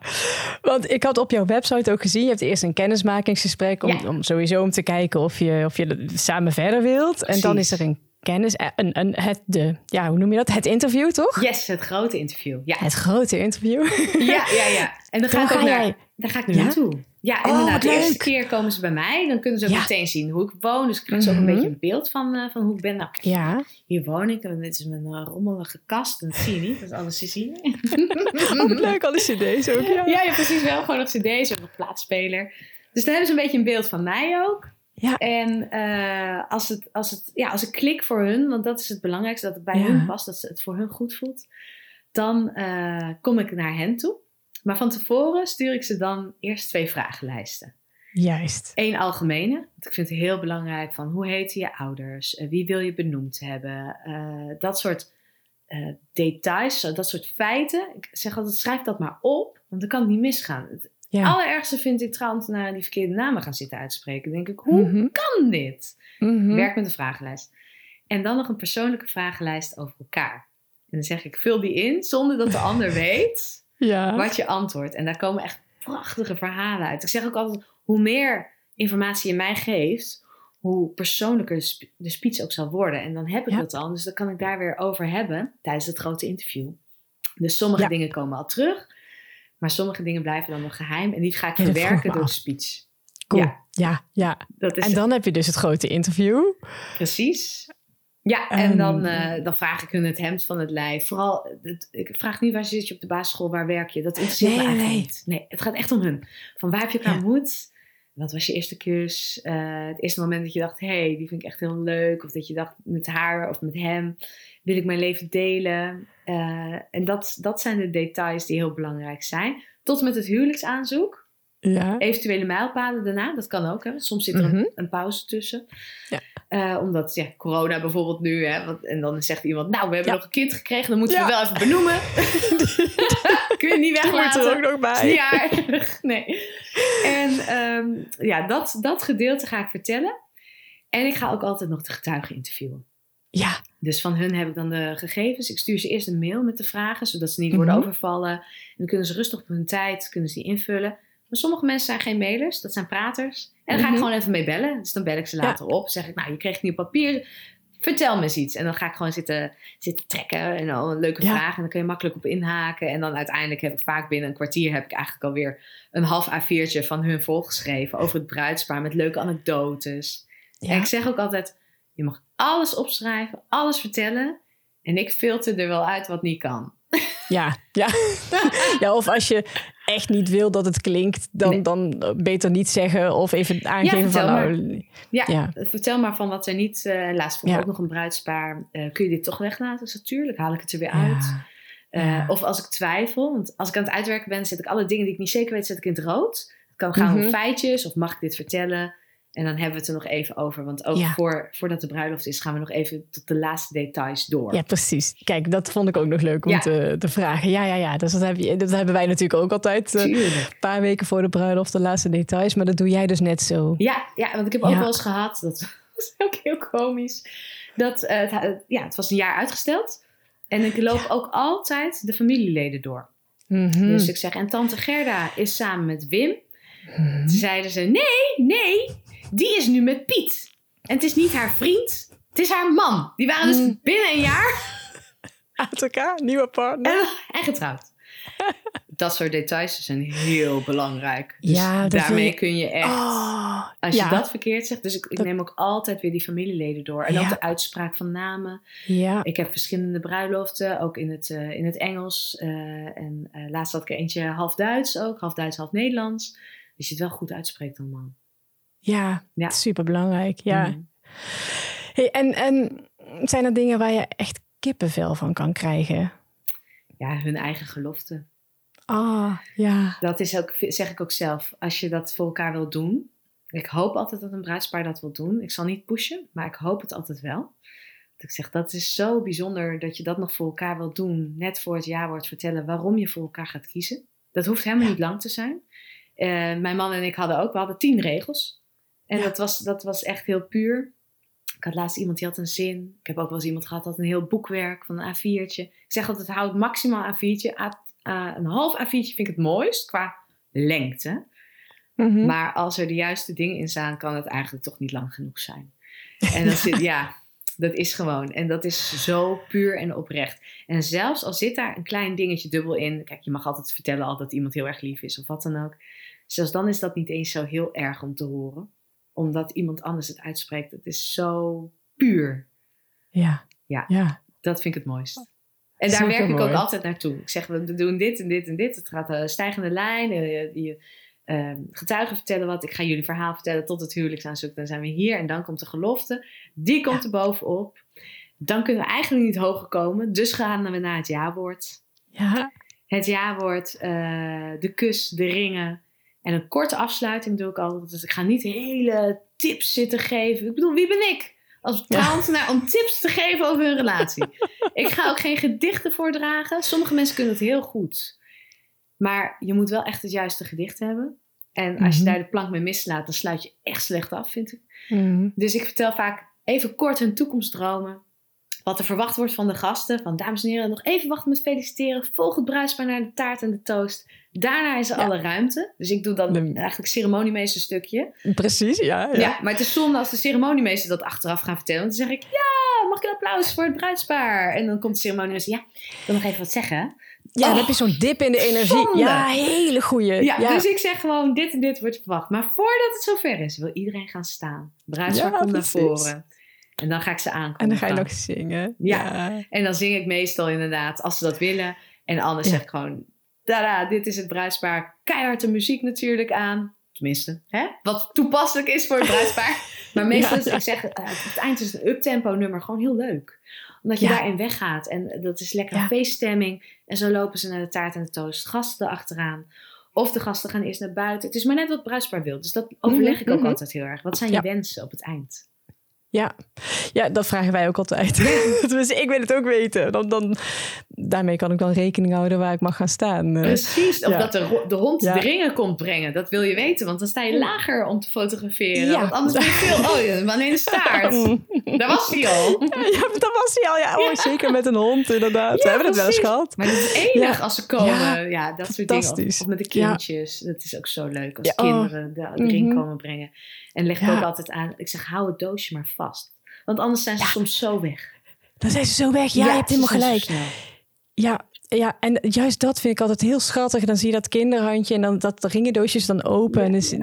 want ik had op jouw website ook gezien, je hebt eerst een kennismakingsgesprek om, Ja. om sowieso om te kijken of je, of je samen verder wilt. En dan is er een kennis, eh, een, een, het, de, ja, hoe noem je dat? Het interview, toch? Yes, het grote interview. Ja, Het grote interview. ja, ja. ja. En dan ga ik ook naar, jij- daar ga ik nu Ja? naartoe. Ja, Oh, inderdaad. de eerste keer komen ze bij mij. Dan kunnen ze ook Ja. meteen zien hoe ik woon. Dus krijgen ze ook een Mhm. beetje een beeld van, eh, van hoe ik ben. Nou, Ja. hier woon ik. En dit is mijn eh, rommelige kast. En dat zie je niet. Dat is alles. Oh, *laughs* wat leuk, al die cd's ook. Ja. Ja, ja, precies wel. Gewoon nog cd's of een plaatspeler. Dus dan hebben ze een beetje een beeld van mij ook. Ja. En eh, als, het, als, het, ja, als ik klik voor hun, want dat is het belangrijkste, dat het bij Ja. hun past, dat het voor hun goed voelt, dan kom ik naar hen toe. Maar van tevoren stuur ik ze dan eerst twee vragenlijsten. Juist. Eén algemene. Want ik vind het heel belangrijk van hoe heten je ouders? Eh, wie wil je benoemd hebben? Eh, dat soort eh, details, dat soort feiten. Ik zeg altijd, schrijf dat maar op, want dan kan het niet misgaan. Het Ja. allerergste vind ik trouwensnaren die verkeerde namen gaan zitten uitspreken. Dan denk ik, hoe Mhm. kan dit? Mhm. Werk met een vragenlijst. En dan nog een persoonlijke vragenlijst over elkaar. En dan zeg ik, vul die in zonder dat de ander *laughs* weet Ja. wat je antwoordt. En daar komen echt prachtige verhalen uit. Ik zeg ook altijd, hoe meer informatie je mij geeft, hoe persoonlijker de sp- de speech ook zal worden. En dan heb ik Ja. dat al, dus dan kan ik daar weer over hebben tijdens het grote interview. Dus sommige Ja. dingen komen al terug, maar sommige dingen blijven dan nog geheim. En die ga ik Ja, verwerken door de speech. Cool. Ja. Ja, ja. Dat is En dan heb je dus het grote interview. Precies. Ja, en dan, eh, dan vraag ik hun het hemd van het lijf. Vooral, het- ik vraag niet waar zit je op de basisschool, waar werk je. Dat interesseert Nee, me eigenlijk nee. niet. Nee, het gaat echt om hun. Van waar heb je elkaar Ja. ontmoet? Wat was je eerste kus? Eh, het eerste moment dat je dacht, hé, hey, die vind ik echt heel leuk. Of dat je dacht, met haar of met hem wil ik mijn leven delen. Eh, en dat, dat zijn de details die heel belangrijk zijn. Tot met het huwelijksaanzoek. Ja. Eventuele mijlpalen daarna, dat kan ook. Hè? Soms zit er Mhm. een, een pauze tussen. Ja. Eh, omdat, ja, corona bijvoorbeeld nu. Hè, want, en dan zegt iemand, nou, we hebben Ja. nog een kind gekregen. Dan moeten we Ja. wel even benoemen. *laughs* Kun je niet Die moet weglaten. er ook nog bij. aardig. Nee. En ehm, ja, dat, dat gedeelte ga ik vertellen. En ik ga ook altijd nog de getuigen interviewen. Ja. Dus van hun heb ik dan de gegevens. Ik stuur ze eerst een mail met de vragen, zodat ze niet worden Mhm. overvallen. En dan kunnen ze rustig op hun tijd kunnen ze die invullen. Maar sommige mensen zijn geen mailers, dat zijn praters. En daar ga ik Mhm. gewoon even mee bellen. Dus dan bel ik ze later op. Dan zeg ik, nou, je kreeg nieuw papier. Vertel me eens iets. En dan ga ik gewoon zitten, zitten trekken. En dan een leuke Ja. vraag. En dan kun je makkelijk op inhaken. En dan uiteindelijk heb ik vaak binnen een kwartier... heb ik eigenlijk alweer een half A4'tje van hun volgeschreven. Over het bruidspaar met leuke anekdotes. En Ja. ik zeg ook altijd, je mag alles opschrijven, alles vertellen. En ik filter er wel uit wat niet kan. Ja. Ja. *laughs* ja. Of als je echt niet wil dat het klinkt, dan, Nee. dan beter niet zeggen of even aangeven van maar. nou, Ja, Ja. vertel maar van wat er niet... eh laatst vond ik Ja. ook nog een bruidspaar. eh, kun je dit toch weglaten? Dus natuurlijk, haal ik het er weer uit. Eh. Of als ik twijfel, want als ik aan het uitwerken ben... zet ik alle dingen die ik niet zeker weet, zet ik in het rood. Het kan gaan om Mhm. feitjes of mag ik dit vertellen... En dan hebben we het er nog even over. Want ook Ja. voor, voordat de bruiloft is, gaan we nog even tot de laatste details door. Ja, precies. Kijk, dat vond ik ook nog leuk om Ja. te, te vragen. Ja, ja, ja. Dus dat, heb je, dat hebben wij natuurlijk ook altijd. eh, Een paar weken voor de bruiloft, de laatste details. Maar dat doe jij dus net zo. Ja, ja, want ik heb ook wel eens gehad, dat *laughs* was ook heel komisch, dat eh, het, ja, het was een jaar uitgesteld. En ik loop ook altijd de familieleden door. Mhm. Dus ik zeg, en tante Gerda is samen met Wim. Mhm. Toen zeiden ze, nee, nee, die is nu met Piet. En het is niet haar vriend, het is haar man. Die waren dus Hmm. binnen een jaar *laughs* Uit elkaar, nieuwe partner. en, en getrouwd. Dat soort details zijn heel belangrijk. Dus Ja, daarmee je- kun je echt... Oh, Als ja. je dat verkeerd zegt, dus ik, ik Dat- neem ook altijd weer die familieleden door. En Ja. ook de uitspraak van namen. Ja, Ik heb verschillende bruiloften, ook in het, eh, in het Engels. eh, en eh, laatst had ik er eentje half Duits ook, half Duits, half Nederlands. Dus je het wel goed uitspreekt allemaal. Ja, Ja. super belangrijk. Ja. Mhm. Hey, en, en zijn er dingen waar je echt kippenvel van kan krijgen? Ja, hun eigen gelofte. Ah, ja. Dat is ook, zeg ik ook zelf, als je dat voor elkaar wil doen. Ik hoop altijd dat een bruidspaar dat wil doen. Ik zal niet pushen, maar ik hoop het altijd wel. Dat ik zeg, dat is zo bijzonder dat je dat nog voor elkaar wil doen. Net voor het jaarwoord vertellen waarom je voor elkaar gaat kiezen. Dat hoeft helemaal niet lang te zijn. Eh, mijn man en ik hadden ook, we hadden tien regels. En Ja. dat, was, dat was echt heel puur. Ik had laatst iemand die had een zin. Ik heb ook wel eens iemand gehad dat had een heel boekwerk van een A4'tje. Ik zeg altijd, houd maximaal A4'tje. A, A- een half A4'tje vind ik het mooist qua lengte. Mhm. Maar als er de juiste dingen in staan, kan het eigenlijk toch niet lang genoeg zijn. En dan zit, *laughs* ja, dat is gewoon. En dat is zo puur en oprecht. En zelfs al zit daar een klein dingetje dubbel in. Kijk, je mag altijd vertellen al dat iemand heel erg lief is of wat dan ook. Zelfs dan is dat niet eens zo heel erg om te horen. Omdat iemand anders het uitspreekt. Het is zo puur. Ja. Ja. ja. Dat vind ik het mooist. En daar werk ik ook altijd naartoe. Ik zeg, we doen dit en dit en dit. Het gaat een stijgende lijn. eh, Je eh, getuigen vertellen wat. Ik ga jullie verhaal vertellen tot het huwelijksaanzoek. Dan zijn we hier. En dan komt de gelofte. Die komt er bovenop. Dan kunnen we eigenlijk niet hoger komen. Dus gaan we naar het jawoord. Ja. Het jawoord, eh, de kus, de ringen. En een korte afsluiting doe ik altijd. Dus ik ga niet hele tips zitten geven. Ik bedoel, wie ben ik? Als trouwambtenaar om tips te geven over hun relatie. *laughs* ik ga ook geen gedichten voordragen. Sommige mensen kunnen het heel goed. Maar je moet wel echt het juiste gedicht hebben. En als je Mhm. daar de plank mee mislaat, dan sluit je echt slecht af, vind ik. Mhm. Dus ik vertel vaak even kort hun toekomstdromen. Wat er verwacht wordt van de gasten. Van dames en heren, nog even wachten met feliciteren. Volg het bruidspaar naar de taart en de toast. Daarna is er Ja. alle ruimte. Dus ik doe dan De- eigenlijk ceremoniemeester stukje. Precies, ja. Ja. ja. maar het is zonde als de ceremoniemeester dat achteraf gaat vertellen. Want dan zeg ik, ja, mag ik een applaus voor het bruidspaar? En dan komt de ceremoniemeester, ja, ik wil nog even wat zeggen. Ja, dan Oh, heb je zo'n dip in de energie. zonde. Ja, hele goeie. Ja, dus ik zeg gewoon, dit en dit wordt verwacht. Maar voordat het zover is, wil iedereen gaan staan. Bruidspaar Ja, komt naar voren. En dan ga ik ze aankondigen. En dan ga je nog zingen. Ja. En dan zing ik meestal inderdaad, als ze dat willen. En anders Ja. zeg ik gewoon, tada, dit is het bruidspaar. Keihard de muziek natuurlijk aan. Tenminste, hè? wat toepasselijk is voor het bruidspaar. *laughs* maar meestal Ja, is, ik zeg, eh, het eind is een uptempo nummer gewoon heel leuk. Omdat je Ja. daarin weggaat. En dat is lekker Ja. feeststemming. En zo lopen ze naar de taart en de toast. Gasten erachteraan. Of de gasten gaan eerst naar buiten. Het is maar net wat bruidspaar wil. Dus dat overleg ik ook mhm. altijd heel erg. Wat zijn je wensen op het eind? Ja. ja, dat vragen wij ook altijd. dus *laughs* ik wil het ook weten. Dan, dan, daarmee kan ik dan rekening houden waar ik mag gaan staan. Eh, Precies, of ja. dat de, de hond Ja. de ringen komt brengen. Dat wil je weten, want dan sta je lager om te fotograferen. Ja. Want anders ben je veel... *laughs* Oh, ja, maar alleen de staart. Mm. Daar was hij al. *laughs* Ja, dat was hij al. Ja, oh, zeker met een hond inderdaad. We hebben het wel eens gehad. Maar het is enig Ja. als ze komen. Ja, Ja, dat soort dingen. Of, met de Ja. kindjes. Dat is ook zo leuk als Ja, oh. kinderen de, de ring Mhm. komen brengen. En leg ik Ja. ook altijd aan. Ik zeg, hou het doosje maar vast. Want anders zijn ze Ja. soms zo weg. Dan zijn ze zo weg. Ja, je hebt helemaal gelijk. Ja, ja, en juist dat vind ik altijd heel schattig. Dan zie je dat kinderhandje en dan dat de ringendoosjes dan open. En is,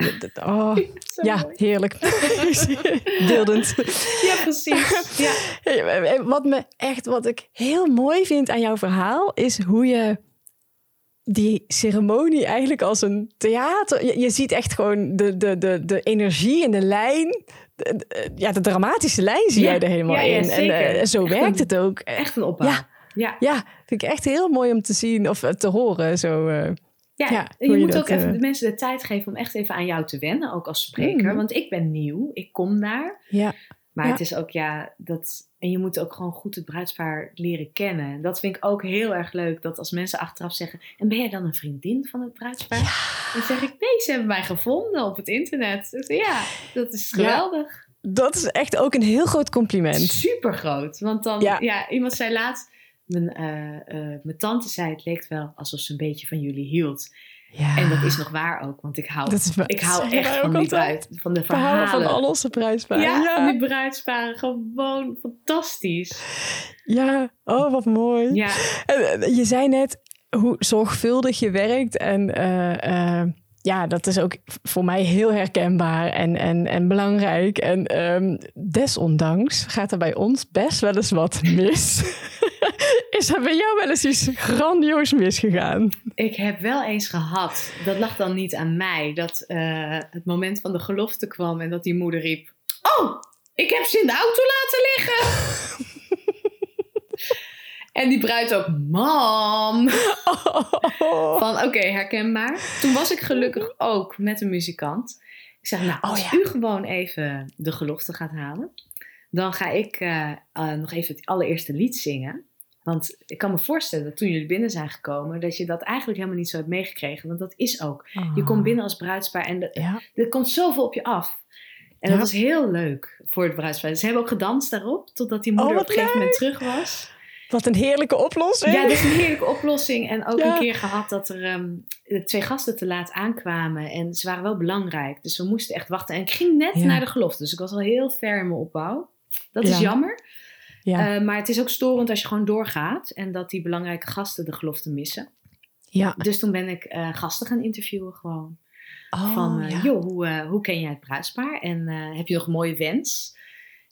oh, *laughs* ja, mooi. heerlijk. *laughs* Beeldend. Ja, precies. Ja. Hey, Wat me echt, wat ik heel mooi vind aan jouw verhaal, is hoe je die ceremonie eigenlijk als een theater. Je, je ziet echt gewoon de, de, de, de energie en de lijn. ja, de dramatische lijn zie Ja, jij er helemaal ja, ja, in. En eh, zo werkt een- het ook. Echt een opbouw. Ja. Ja. Ja, vind ik echt heel mooi om te zien of eh, te horen. Zo, eh. Ja, je je moet dat, ook even eh, de mensen de tijd geven om echt even aan jou te wennen, ook als spreker. Mhm. Want ik ben nieuw, ik kom daar. ja. Maar Ja. het is ook, ja, dat... En je moet ook gewoon goed het bruidspaar leren kennen. Dat vind ik ook heel erg leuk, dat als mensen achteraf zeggen... En ben jij dan een vriendin van het bruidspaar? Dan zeg ik, nee, ze hebben mij gevonden op het internet. Dus ja, dat is Ja. geweldig. Dat is echt ook een heel groot compliment. Super groot. Want dan, ja. Ja. iemand zei laatst... Mijn, eh, eh, mijn tante zei, het leek wel alsof ze een beetje van jullie hield. Ja. En dat is nog waar ook, want ik hou, is ik hou echt van die bruid, van de verhalen van al onze prijsparen. ja, Ja, van die bruidsparen, gewoon fantastisch. ja, oh wat mooi. Ja, En, Je zei net hoe zorgvuldig je werkt. En eh, ja, dat is ook voor mij heel herkenbaar en, en, en belangrijk. En ehm, desondanks gaat er bij ons best wel eens wat mis. *laughs* is er bij jou wel eens iets grandioos misgegaan? ik heb wel eens gehad, dat lag dan niet aan mij, dat eh, het moment van de gelofte kwam en dat die moeder riep: Oh, ik heb ze in de auto laten liggen. *laughs* en die bruid ook, mam. *laughs* Van oké, herkenbaar. Toen was ik gelukkig ook met een muzikant. Ik zeg, nou, Oh, als ja. u gewoon even de gelofte gaat halen, dan ga ik eh, eh, nog even het allereerste lied zingen. Want ik kan me voorstellen dat toen jullie binnen zijn gekomen, dat je dat eigenlijk helemaal niet zo hebt meegekregen. Want dat is ook. Je komt binnen als bruidspaar en de- Ja. er komt zoveel op je af. En Ja. dat was heel leuk voor het bruidspaar. Ze hebben ook gedanst daarop, totdat die moeder Oh, op een gegeven moment terug was. Wat een heerlijke oplossing. Ja, dat is een heerlijke oplossing. En ook Ja. een keer gehad dat er ehm, twee gasten te laat aankwamen. En ze waren wel belangrijk. Dus we moesten echt wachten. En ik ging net naar de gelofte. Dus ik was al heel ver in mijn opbouw. Dat is Ja. jammer. Ja. Eh, maar het is ook storend als je gewoon doorgaat. En dat die belangrijke gasten de gelofte missen. ja. Dus toen ben ik eh, gasten gaan interviewen gewoon. Oh, van, eh, ja. joh, hoe, hoe ken jij het bruidspaar? En heb je nog een mooie wens?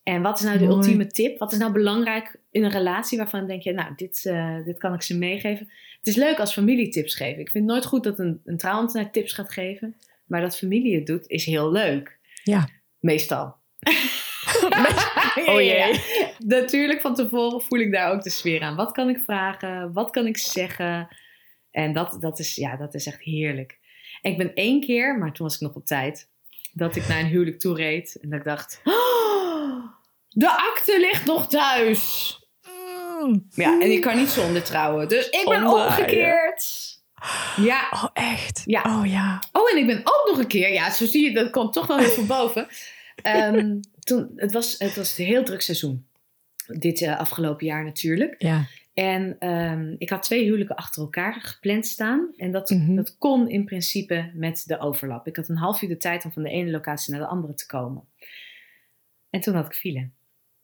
En wat is nou de Mooi. ultieme tip? Wat is nou belangrijk in een relatie waarvan denk je, nou, dit, dit kan ik ze meegeven? Het is leuk als familie tips geven. Ik vind het nooit goed dat een, een trouwambtenaar tips gaat geven. Maar dat familie het doet, is heel leuk. Ja. Meestal. *laughs* Oh jee. Natuurlijk, van tevoren voel ik daar ook de sfeer aan. Wat kan ik vragen? Wat kan ik zeggen? En dat, dat, is, ja, dat is echt heerlijk. En ik ben één keer, maar toen was ik nog op tijd, dat ik naar een huwelijk toe reed. En dat ik dacht, "Oh, de akte ligt nog thuis. Mm. Ja, en ik kan niet zonder trouwen. Dus ik ben Omdraaien. omgekeerd. Ja. Oh, echt? Ja. Oh ja. Oh, en ik ben ook nog een keer, ja, zo zie je, dat komt toch wel heel van boven. Ehm, toen, het, was, het was een heel druk seizoen. Dit eh, afgelopen jaar natuurlijk. Ja. En ehm, ik had twee huwelijken achter elkaar gepland staan. En dat, Mhm. dat kon in principe met de overlap. Ik had een half uur de tijd om van de ene locatie naar de andere te komen. En toen had ik file.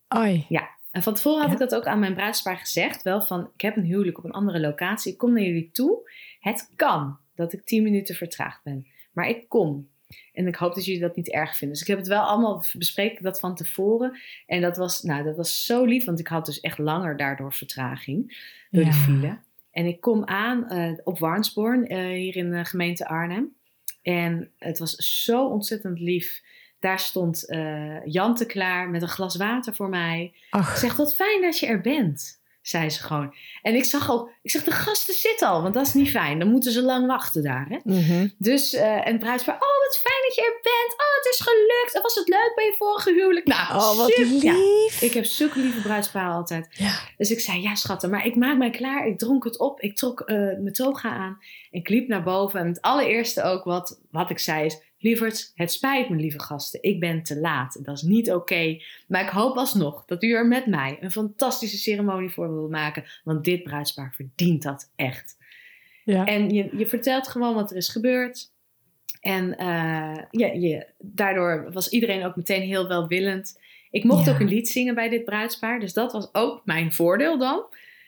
Oi. En van tevoren had Ja. ik dat ook aan mijn bruidspaar gezegd. Wel van, ik heb een huwelijk op een andere locatie. Ik kom naar jullie toe. Het kan dat ik 10 minuten vertraagd ben. Maar ik kom. En ik hoop dat jullie dat niet erg vinden. Dus ik heb het wel allemaal bespreken dat van tevoren. En dat was, nou, dat was zo lief. Want ik had dus echt langer daardoor vertraging. Door de file. En ik kom aan eh, op Warnsborn, eh, hier in de gemeente Arnhem. En het was zo ontzettend lief. Daar stond eh Jante klaar met een glas water voor mij. Ach. zeg, wat fijn dat je er bent, zei ze gewoon. En ik zag al, ik zeg, de gasten zitten al, want dat is niet fijn. Dan moeten ze lang wachten daar, hè. Mhm. Dus, eh en het bruidspaar, oh, wat fijn dat je er bent. Oh, het is gelukt. En was het leuk bij je vorige huwelijk? Nou, Oh, wat super. Ja, lief. ik heb zulke lieve bruidsparen altijd. Ja. Dus ik zei, ja schatten, maar ik maak mij klaar. Ik dronk het op. Ik trok eh, mijn toga aan. En ik liep naar boven. En het allereerste ook wat, wat ik zei is... Lieverds, het spijt me, lieve gasten. Ik ben te laat. Dat is niet oké. Maar ik hoop alsnog dat u er met mij een fantastische ceremonie voor wil maken. Want dit bruidspaar verdient dat echt. Ja. En je, je vertelt gewoon wat er is gebeurd. En eh, ja, je, daardoor was iedereen ook meteen heel welwillend. Ik mocht Ja. ook een lied zingen bij dit bruidspaar. Dus dat was ook mijn voordeel dan.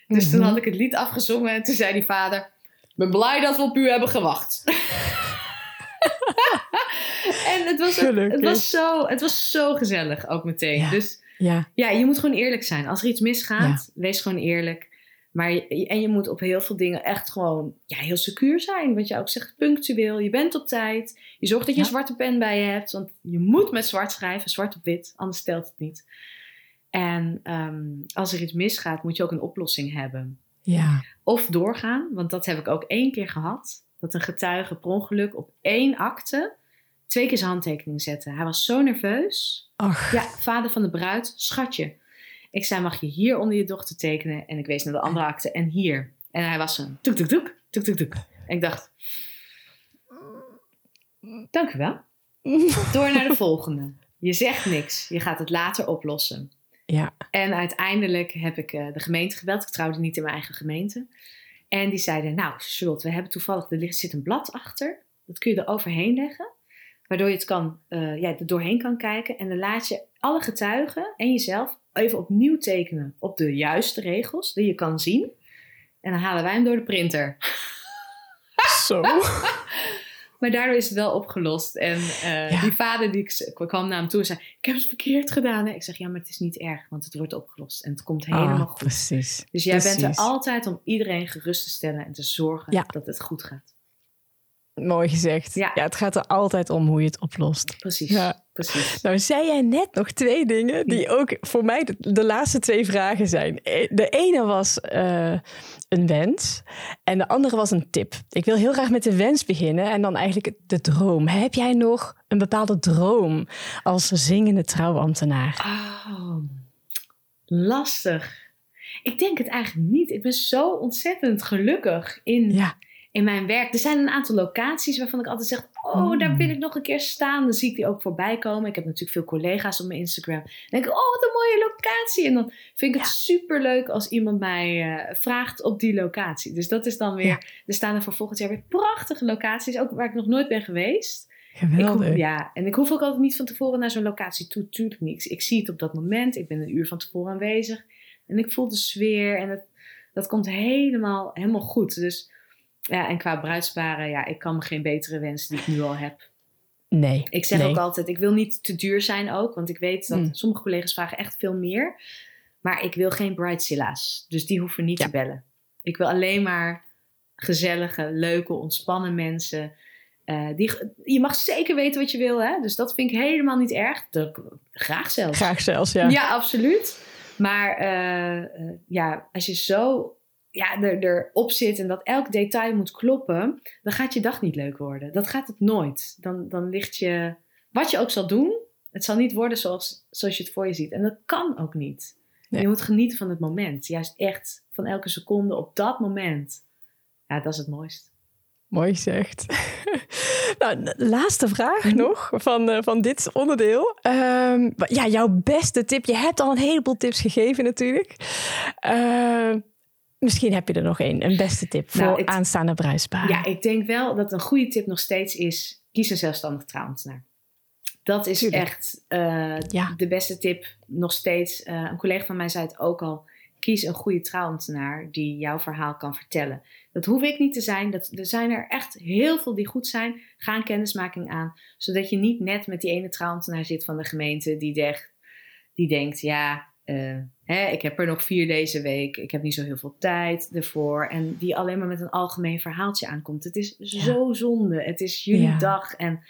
Dus toen Mhm. had ik het lied afgezongen. En toen zei die vader... Ik ben blij dat we op u hebben gewacht. *laughs* en het was, ook- het, was zo, het was zo gezellig ook meteen. Ja. Dus Ja. ja, je moet gewoon eerlijk zijn. Als er iets misgaat, wees gewoon eerlijk. Maar en je moet op heel veel dingen echt gewoon ja, heel secuur zijn. Wat je ook zegt, punctueel. Je bent op tijd. Je zorgt dat je Ja. een zwarte pen bij je hebt. Want je moet met zwart schrijven, zwart op wit. Anders stelt het niet. En ehm, als er iets misgaat, moet je ook een oplossing hebben. Ja. Of doorgaan, want dat heb ik ook één keer gehad. Dat een getuige per ongeluk op één akte twee keer zijn handtekening zette. Hij was zo nerveus. Ach. Ja, vader van de bruid, schatje. Ik zei, mag je hier onder je dochter tekenen? En ik wees naar de andere akte en hier. En hij was zo, toek, toek, toek, toek, toek, toek. En ik dacht, dank u wel. *laughs* Door naar de volgende. Je zegt niks, je gaat het later oplossen. Ja. En uiteindelijk heb ik eh, de gemeente gebeld. Ik trouwde niet in mijn eigen gemeente. En die zeiden, nou Charlotte, we hebben toevallig, er ligt- zit een blad achter. Dat kun je er overheen leggen. Waardoor je het kan, eh, ja, er doorheen kan kijken. En dan laat je alle getuigen en jezelf even opnieuw tekenen op de juiste regels. Die je kan zien. En dan halen wij hem door de printer. *laughs* Zo. Maar daardoor is het wel opgelost. En eh, Ja. die vader die kwam naar hem toe en zei: Ik heb het verkeerd gedaan. hè." Ik zeg: Ja, maar het is niet erg, want het wordt opgelost. En het komt helemaal Ah, goed. Precies. Dus jij bent er altijd om iedereen gerust te stellen en te zorgen Ja. dat het goed gaat. Mooi gezegd. Ja. Ja. het gaat er altijd om hoe je het oplost. Precies. Ja. Precies. Nou, zei jij net nog twee dingen die ook voor mij de, de laatste twee vragen zijn. E- De ene was eh, een wens en de andere was een tip. Ik wil heel graag met de wens beginnen en dan eigenlijk de droom. Heb jij nog een bepaalde droom als zingende trouwambtenaar? Oh, lastig. Ik denk het eigenlijk niet. Ik ben zo ontzettend gelukkig in, Ja, in mijn werk. Er zijn een aantal locaties waarvan ik altijd zeg: Oh, Mm. daar wil ik nog een keer staan. Dan zie ik die ook voorbij komen. Ik heb natuurlijk veel collega's op mijn Instagram. Dan denk ik: Oh, wat een mooie locatie. En dan vind ik het super leuk als iemand mij eh, vraagt op die locatie. Dus dat is dan weer. Ja. Er staan er voor volgend jaar weer prachtige locaties, ook waar ik nog nooit ben geweest. Geweldig. hoef, ja, en ik hoef ook altijd niet van tevoren naar zo'n locatie toe. Tuurlijk niet. Ik zie het op dat moment. Ik ben een uur van tevoren aanwezig. En ik voel de sfeer. En het, dat komt helemaal, helemaal goed. Dus ja, en qua bruidsparen, ja, ik kan me geen betere wensen die ik nu al heb. Nee. Ik zeg nee. ook altijd, ik wil niet te duur zijn ook. Want ik weet dat Mm. sommige collega's vragen echt veel meer. Maar ik wil geen bridezilla's. Dus die hoeven niet Ja. te bellen. Ik wil alleen maar gezellige, leuke, ontspannen mensen. Eh, die, je mag zeker weten wat je wil, hè? Dus dat vind ik helemaal niet erg. Dat, graag zelfs. Graag zelfs, ja. Ja, absoluut. Maar eh, eh, ja, als je zo ja, er, erop zit en dat elk detail moet kloppen, dan gaat je dag niet leuk worden. Dat gaat het nooit. Dan, dan ligt je, wat je ook zal doen, het zal niet worden zoals, zoals je het voor je ziet. En dat kan ook niet. Nee. Je moet genieten van het moment. Juist echt van elke seconde op dat moment. Ja, dat is het mooist. Mooi gezegd. *laughs* nou, laatste vraag nog van, eh, van dit onderdeel. Ehm, ja, jouw beste tip. Je hebt al een heleboel tips gegeven natuurlijk. Ehm, misschien heb je er nog één. Een beste tip voor Nou, het- aanstaande bruidsparen. Ja, ik denk wel dat een goede tip nog steeds is: kies een zelfstandig trouwambtenaar. Dat is Tuurlijk. echt eh, Ja. de beste tip nog steeds. Eh, een collega van mij zei het ook al. Kies een goede trouwambtenaar die jouw verhaal kan vertellen. Dat hoef ik niet te zijn. Dat, er zijn er echt heel veel die goed zijn. Ga een kennismaking aan. Zodat je niet net met die ene trouwambtenaar zit van de gemeente die, die denkt, ja, eh, hè, ik heb er nog vier deze week. Ik heb niet zo heel veel tijd ervoor. En die alleen maar met een algemeen verhaaltje aankomt. Het is zo zonde. Het is jullie Ja. dag. En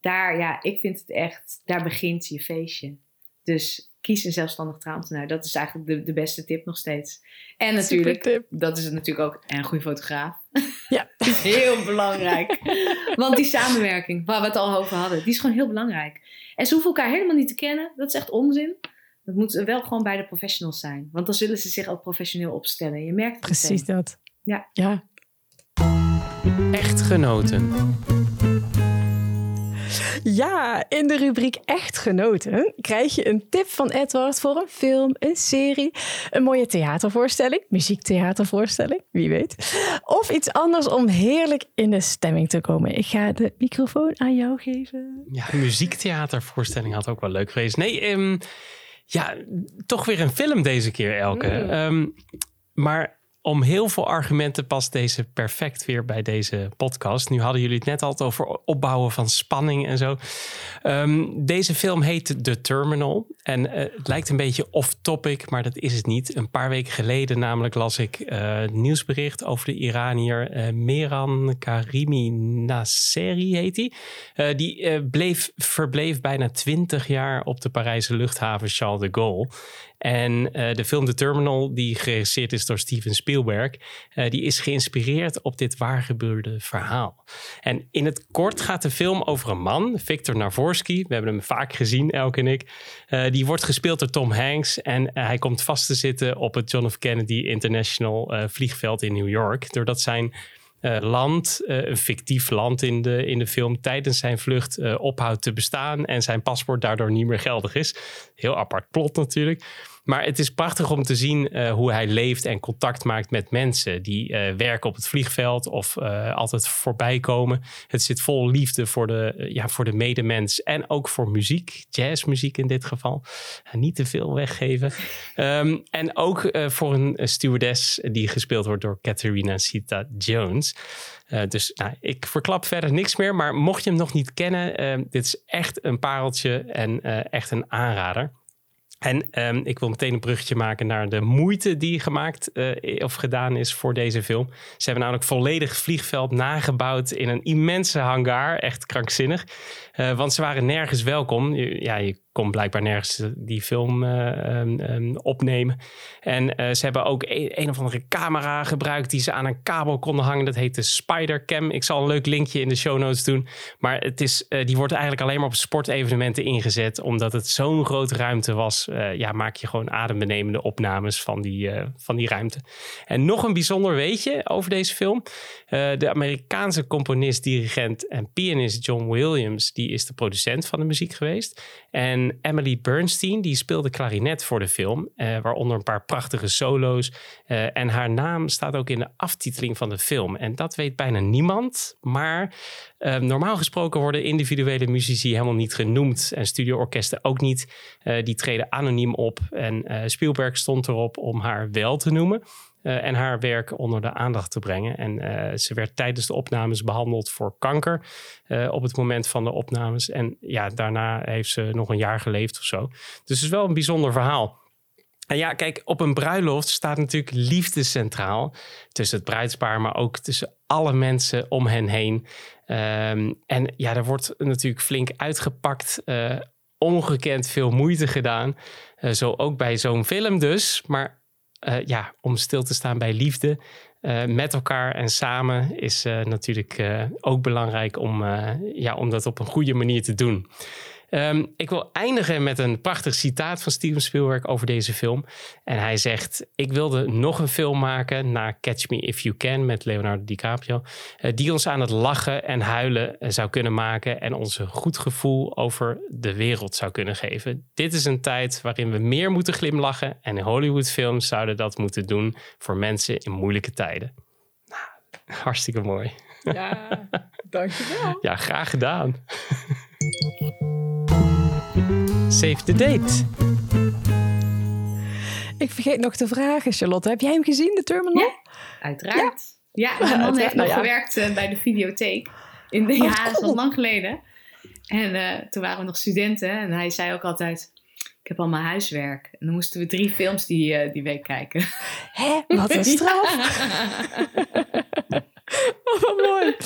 daar, ja, ik vind het echt, daar begint je feestje. Dus kies een zelfstandig trouwambtenaar. Dat is eigenlijk de, de beste tip nog steeds. En natuurlijk, dat is het natuurlijk ook, en een goede fotograaf. *laughs* Ja. *laughs* Dat is heel belangrijk. Want die samenwerking, waar we het al over hadden, die is gewoon heel belangrijk. En ze hoeven elkaar helemaal niet te kennen. Dat is echt onzin. Dat moet wel gewoon bij de professionals zijn. Want dan zullen ze zich ook professioneel opstellen. Je merkt het Precies meteen. dat. Ja. ja. Echtgenoten. Ja, in de rubriek Echtgenoten krijg je een tip van Edward voor een film, een serie, een mooie theatervoorstelling, muziektheatervoorstelling, wie weet. Of iets anders om heerlijk in de stemming te komen. Ik ga de microfoon aan jou geven. Ja, een muziektheatervoorstelling had ook wel leuk geweest. Nee, ehm, ja, toch weer een film deze keer, Elke. Mm. Ehm, maar om heel veel argumenten past deze perfect weer bij deze podcast. Nu hadden jullie het net al over opbouwen van spanning en zo. Ehm, deze film heet The Terminal. En eh, het lijkt een beetje off-topic, maar dat is het niet. Een paar weken geleden namelijk las ik eh, nieuwsbericht over de Iranier eh, Meran Karimi Nasseri heet hij. Die eh, bleef, verbleef bijna twintig jaar op de Parijse luchthaven Charles de Gaulle. En de film The Terminal, die geregisseerd is door Steven Spielberg, die is geïnspireerd op dit waargebeurde verhaal. En in het kort gaat de film over een man, Victor Navorsky. We hebben hem vaak gezien, Elke en ik. Die wordt gespeeld door Tom Hanks. En eh, hij komt vast te zitten op het John F. Kennedy International eh, vliegveld in New York. Doordat zijn eh, land, een fictief land in de, in de film, tijdens zijn vlucht ophoudt te bestaan. En zijn paspoort daardoor niet meer geldig is. Heel apart plot natuurlijk. Maar het is prachtig om te zien eh, hoe hij leeft en contact maakt met mensen die eh, werken op het vliegveld of eh, altijd voorbij komen. Het zit vol liefde voor de, ja, voor de medemens en ook voor muziek, jazzmuziek in dit geval. Niet te veel weggeven. *laughs* Ehm, en ook voor een stewardess die gespeeld wordt door Catharina Sita Jones. Dus nou, ik verklap verder niks meer. Maar mocht je hem nog niet kennen, eh, dit is echt een pareltje en echt een aanrader. En ehm, ik wil meteen een bruggetje maken naar de moeite die gemaakt eh, of gedaan is voor deze film. Ze hebben namelijk volledig vliegveld nagebouwd in een immense hangar. Echt krankzinnig. Eh, want ze waren nergens welkom. Ja, je kon blijkbaar nergens die film eh, ehm, ehm, opnemen. En eh, ze hebben ook een, een of andere camera gebruikt die ze aan een kabel konden hangen. Dat heet de Spidercam. Ik zal een leuk linkje in de show notes doen. Maar het is, eh, die wordt eigenlijk alleen maar op sportevenementen ingezet. Omdat het zo'n grote ruimte was. eh, ja, maak je gewoon adembenemende opnames van die, eh, van die ruimte. En nog een bijzonder weetje over deze film. Eh, de Amerikaanse componist, dirigent en pianist John Williams... die is de producent van de muziek geweest. En Emily Bernstein, die speelde klarinet voor de film. eh, waaronder een paar prachtige solo's. Eh, en haar naam staat ook in de aftiteling van de film. En dat weet bijna niemand. Maar eh, normaal gesproken worden individuele muzici helemaal niet genoemd. En studioorkesten ook niet. Die treden anoniem op. En Spielberg stond erop om haar wel te noemen. Eh, en haar werk onder de aandacht te brengen. En eh, ze werd tijdens de opnames behandeld voor kanker. eh, op het moment van de opnames. En ja, daarna heeft ze nog een jaar geleefd of zo. Dus het is wel een bijzonder verhaal. En ja, kijk, op een bruiloft staat natuurlijk liefde centraal. Tussen het bruidspaar, maar ook tussen alle mensen om hen heen. Ehm, en ja, er wordt natuurlijk flink uitgepakt. ongekend veel moeite gedaan. Zo ook bij zo'n film dus. Maar eh, ja, om stil te staan bij liefde. Eh, met elkaar en samen is eh, natuurlijk ook belangrijk om, ja, om dat op een goede manier te doen. Ehm, ik wil eindigen met een prachtig citaat van Steven Spielberg over deze film. En hij zegt: Ik wilde nog een film maken na Catch Me If You Can met Leonardo DiCaprio. eh, die ons aan het lachen en huilen eh, zou kunnen maken. En ons een goed gevoel over de wereld zou kunnen geven. Dit is een tijd waarin we meer moeten glimlachen. En Hollywoodfilms zouden dat moeten doen voor mensen in moeilijke tijden. Nou, hartstikke mooi. Ja, *laughs* dankjewel. Ja, graag gedaan. Save the date. Ik vergeet nog te vragen, Charlotte. Heb jij hem gezien, de Terminal? Ja. Uiteraard. Ja, *laughs* mijn man Uiteraard, heeft nou nog ja. gewerkt eh, bij de videotheek. In de, Oh, ja, dat is al lang geleden. En eh, toen waren we nog studenten. En hij zei ook altijd... Ik heb al mijn huiswerk. En dan moesten we drie films die, eh, die week kijken. *laughs* Hè? Wat een *laughs* straf. Oh, wat mooi.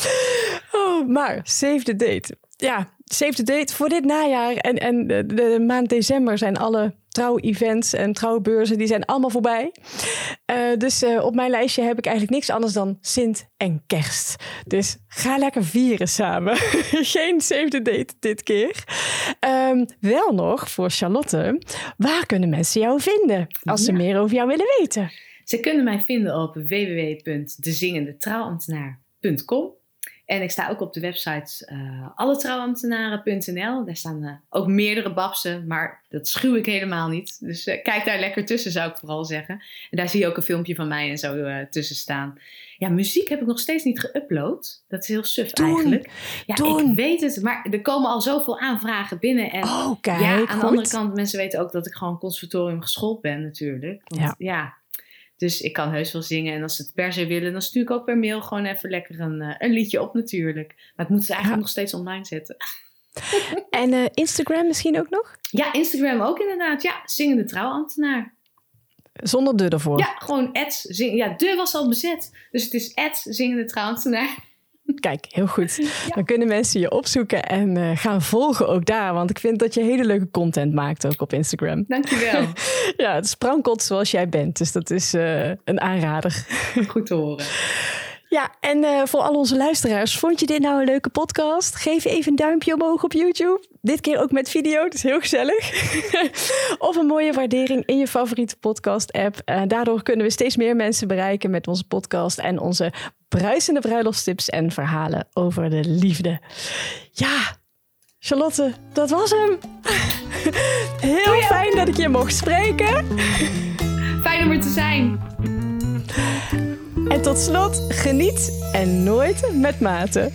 Oh, maar save the date. Ja, save the date voor dit najaar. En, en de, de maand december zijn alle trouw-events en trouwbeurzen, die zijn allemaal voorbij. Eh, dus eh, op mijn lijstje heb ik eigenlijk niks anders dan Sint en Kerst. Dus ga lekker vieren samen. *laughs* Geen save the date dit keer. Ehm, wel nog voor Charlotte. Waar kunnen mensen jou vinden als ze meer over jou willen weten? Ze kunnen mij vinden op www.dezingendetrouwambtenaar.com. En ik sta ook op de website eh alletrouwambtenaren.nl. Daar staan eh, ook meerdere babsen, maar dat schuw ik helemaal niet. Dus eh, kijk daar lekker tussen, zou ik vooral zeggen. En daar zie je ook een filmpje van mij en zo tussen staan. Ja, muziek heb ik nog steeds niet geüpload. Dat is heel suf Doen, eigenlijk. Ja, doen. ik weet het, maar er komen al zoveel aanvragen binnen. En Oh, kijk, ja, aan goed. de andere kant, mensen weten ook dat ik gewoon conservatorium geschoold ben natuurlijk. Want, Ja. ja. Dus ik kan heus wel zingen. En als ze het per se willen, dan stuur ik ook per mail gewoon even lekker een, eh, een liedje op natuurlijk. Maar ik moet het eigenlijk Ja. nog steeds online zetten. *laughs* En eh, Instagram misschien ook nog? Ja, Instagram ook inderdaad. Ja, zingende trouwambtenaar. Zonder de ervoor. Ja, gewoon at zing. Ja, de was al bezet. Dus het is at zingende trouwambtenaar. *laughs* Kijk, heel goed. Dan kunnen mensen je opzoeken en eh, gaan volgen ook daar. Want ik vind dat je hele leuke content maakt ook op Instagram. Dankjewel. *laughs* Ja, het sprankelt zoals jij bent. Dus dat is eh, een aanrader. *laughs* Goed te horen. Ja, en eh, voor al onze luisteraars, vond je dit nou een leuke podcast? Geef even een duimpje omhoog op YouTube. Dit keer ook met video, dat is heel gezellig. of een mooie waardering in je favoriete podcast-app. Daardoor kunnen we steeds meer mensen bereiken met onze podcast en onze bruisende bruiloftstips en verhalen over de liefde. Ja, Charlotte, dat was hem. *laughs* heel fijn dat ik je mocht spreken. Fijn om er te zijn. En tot slot, geniet en nooit met maten.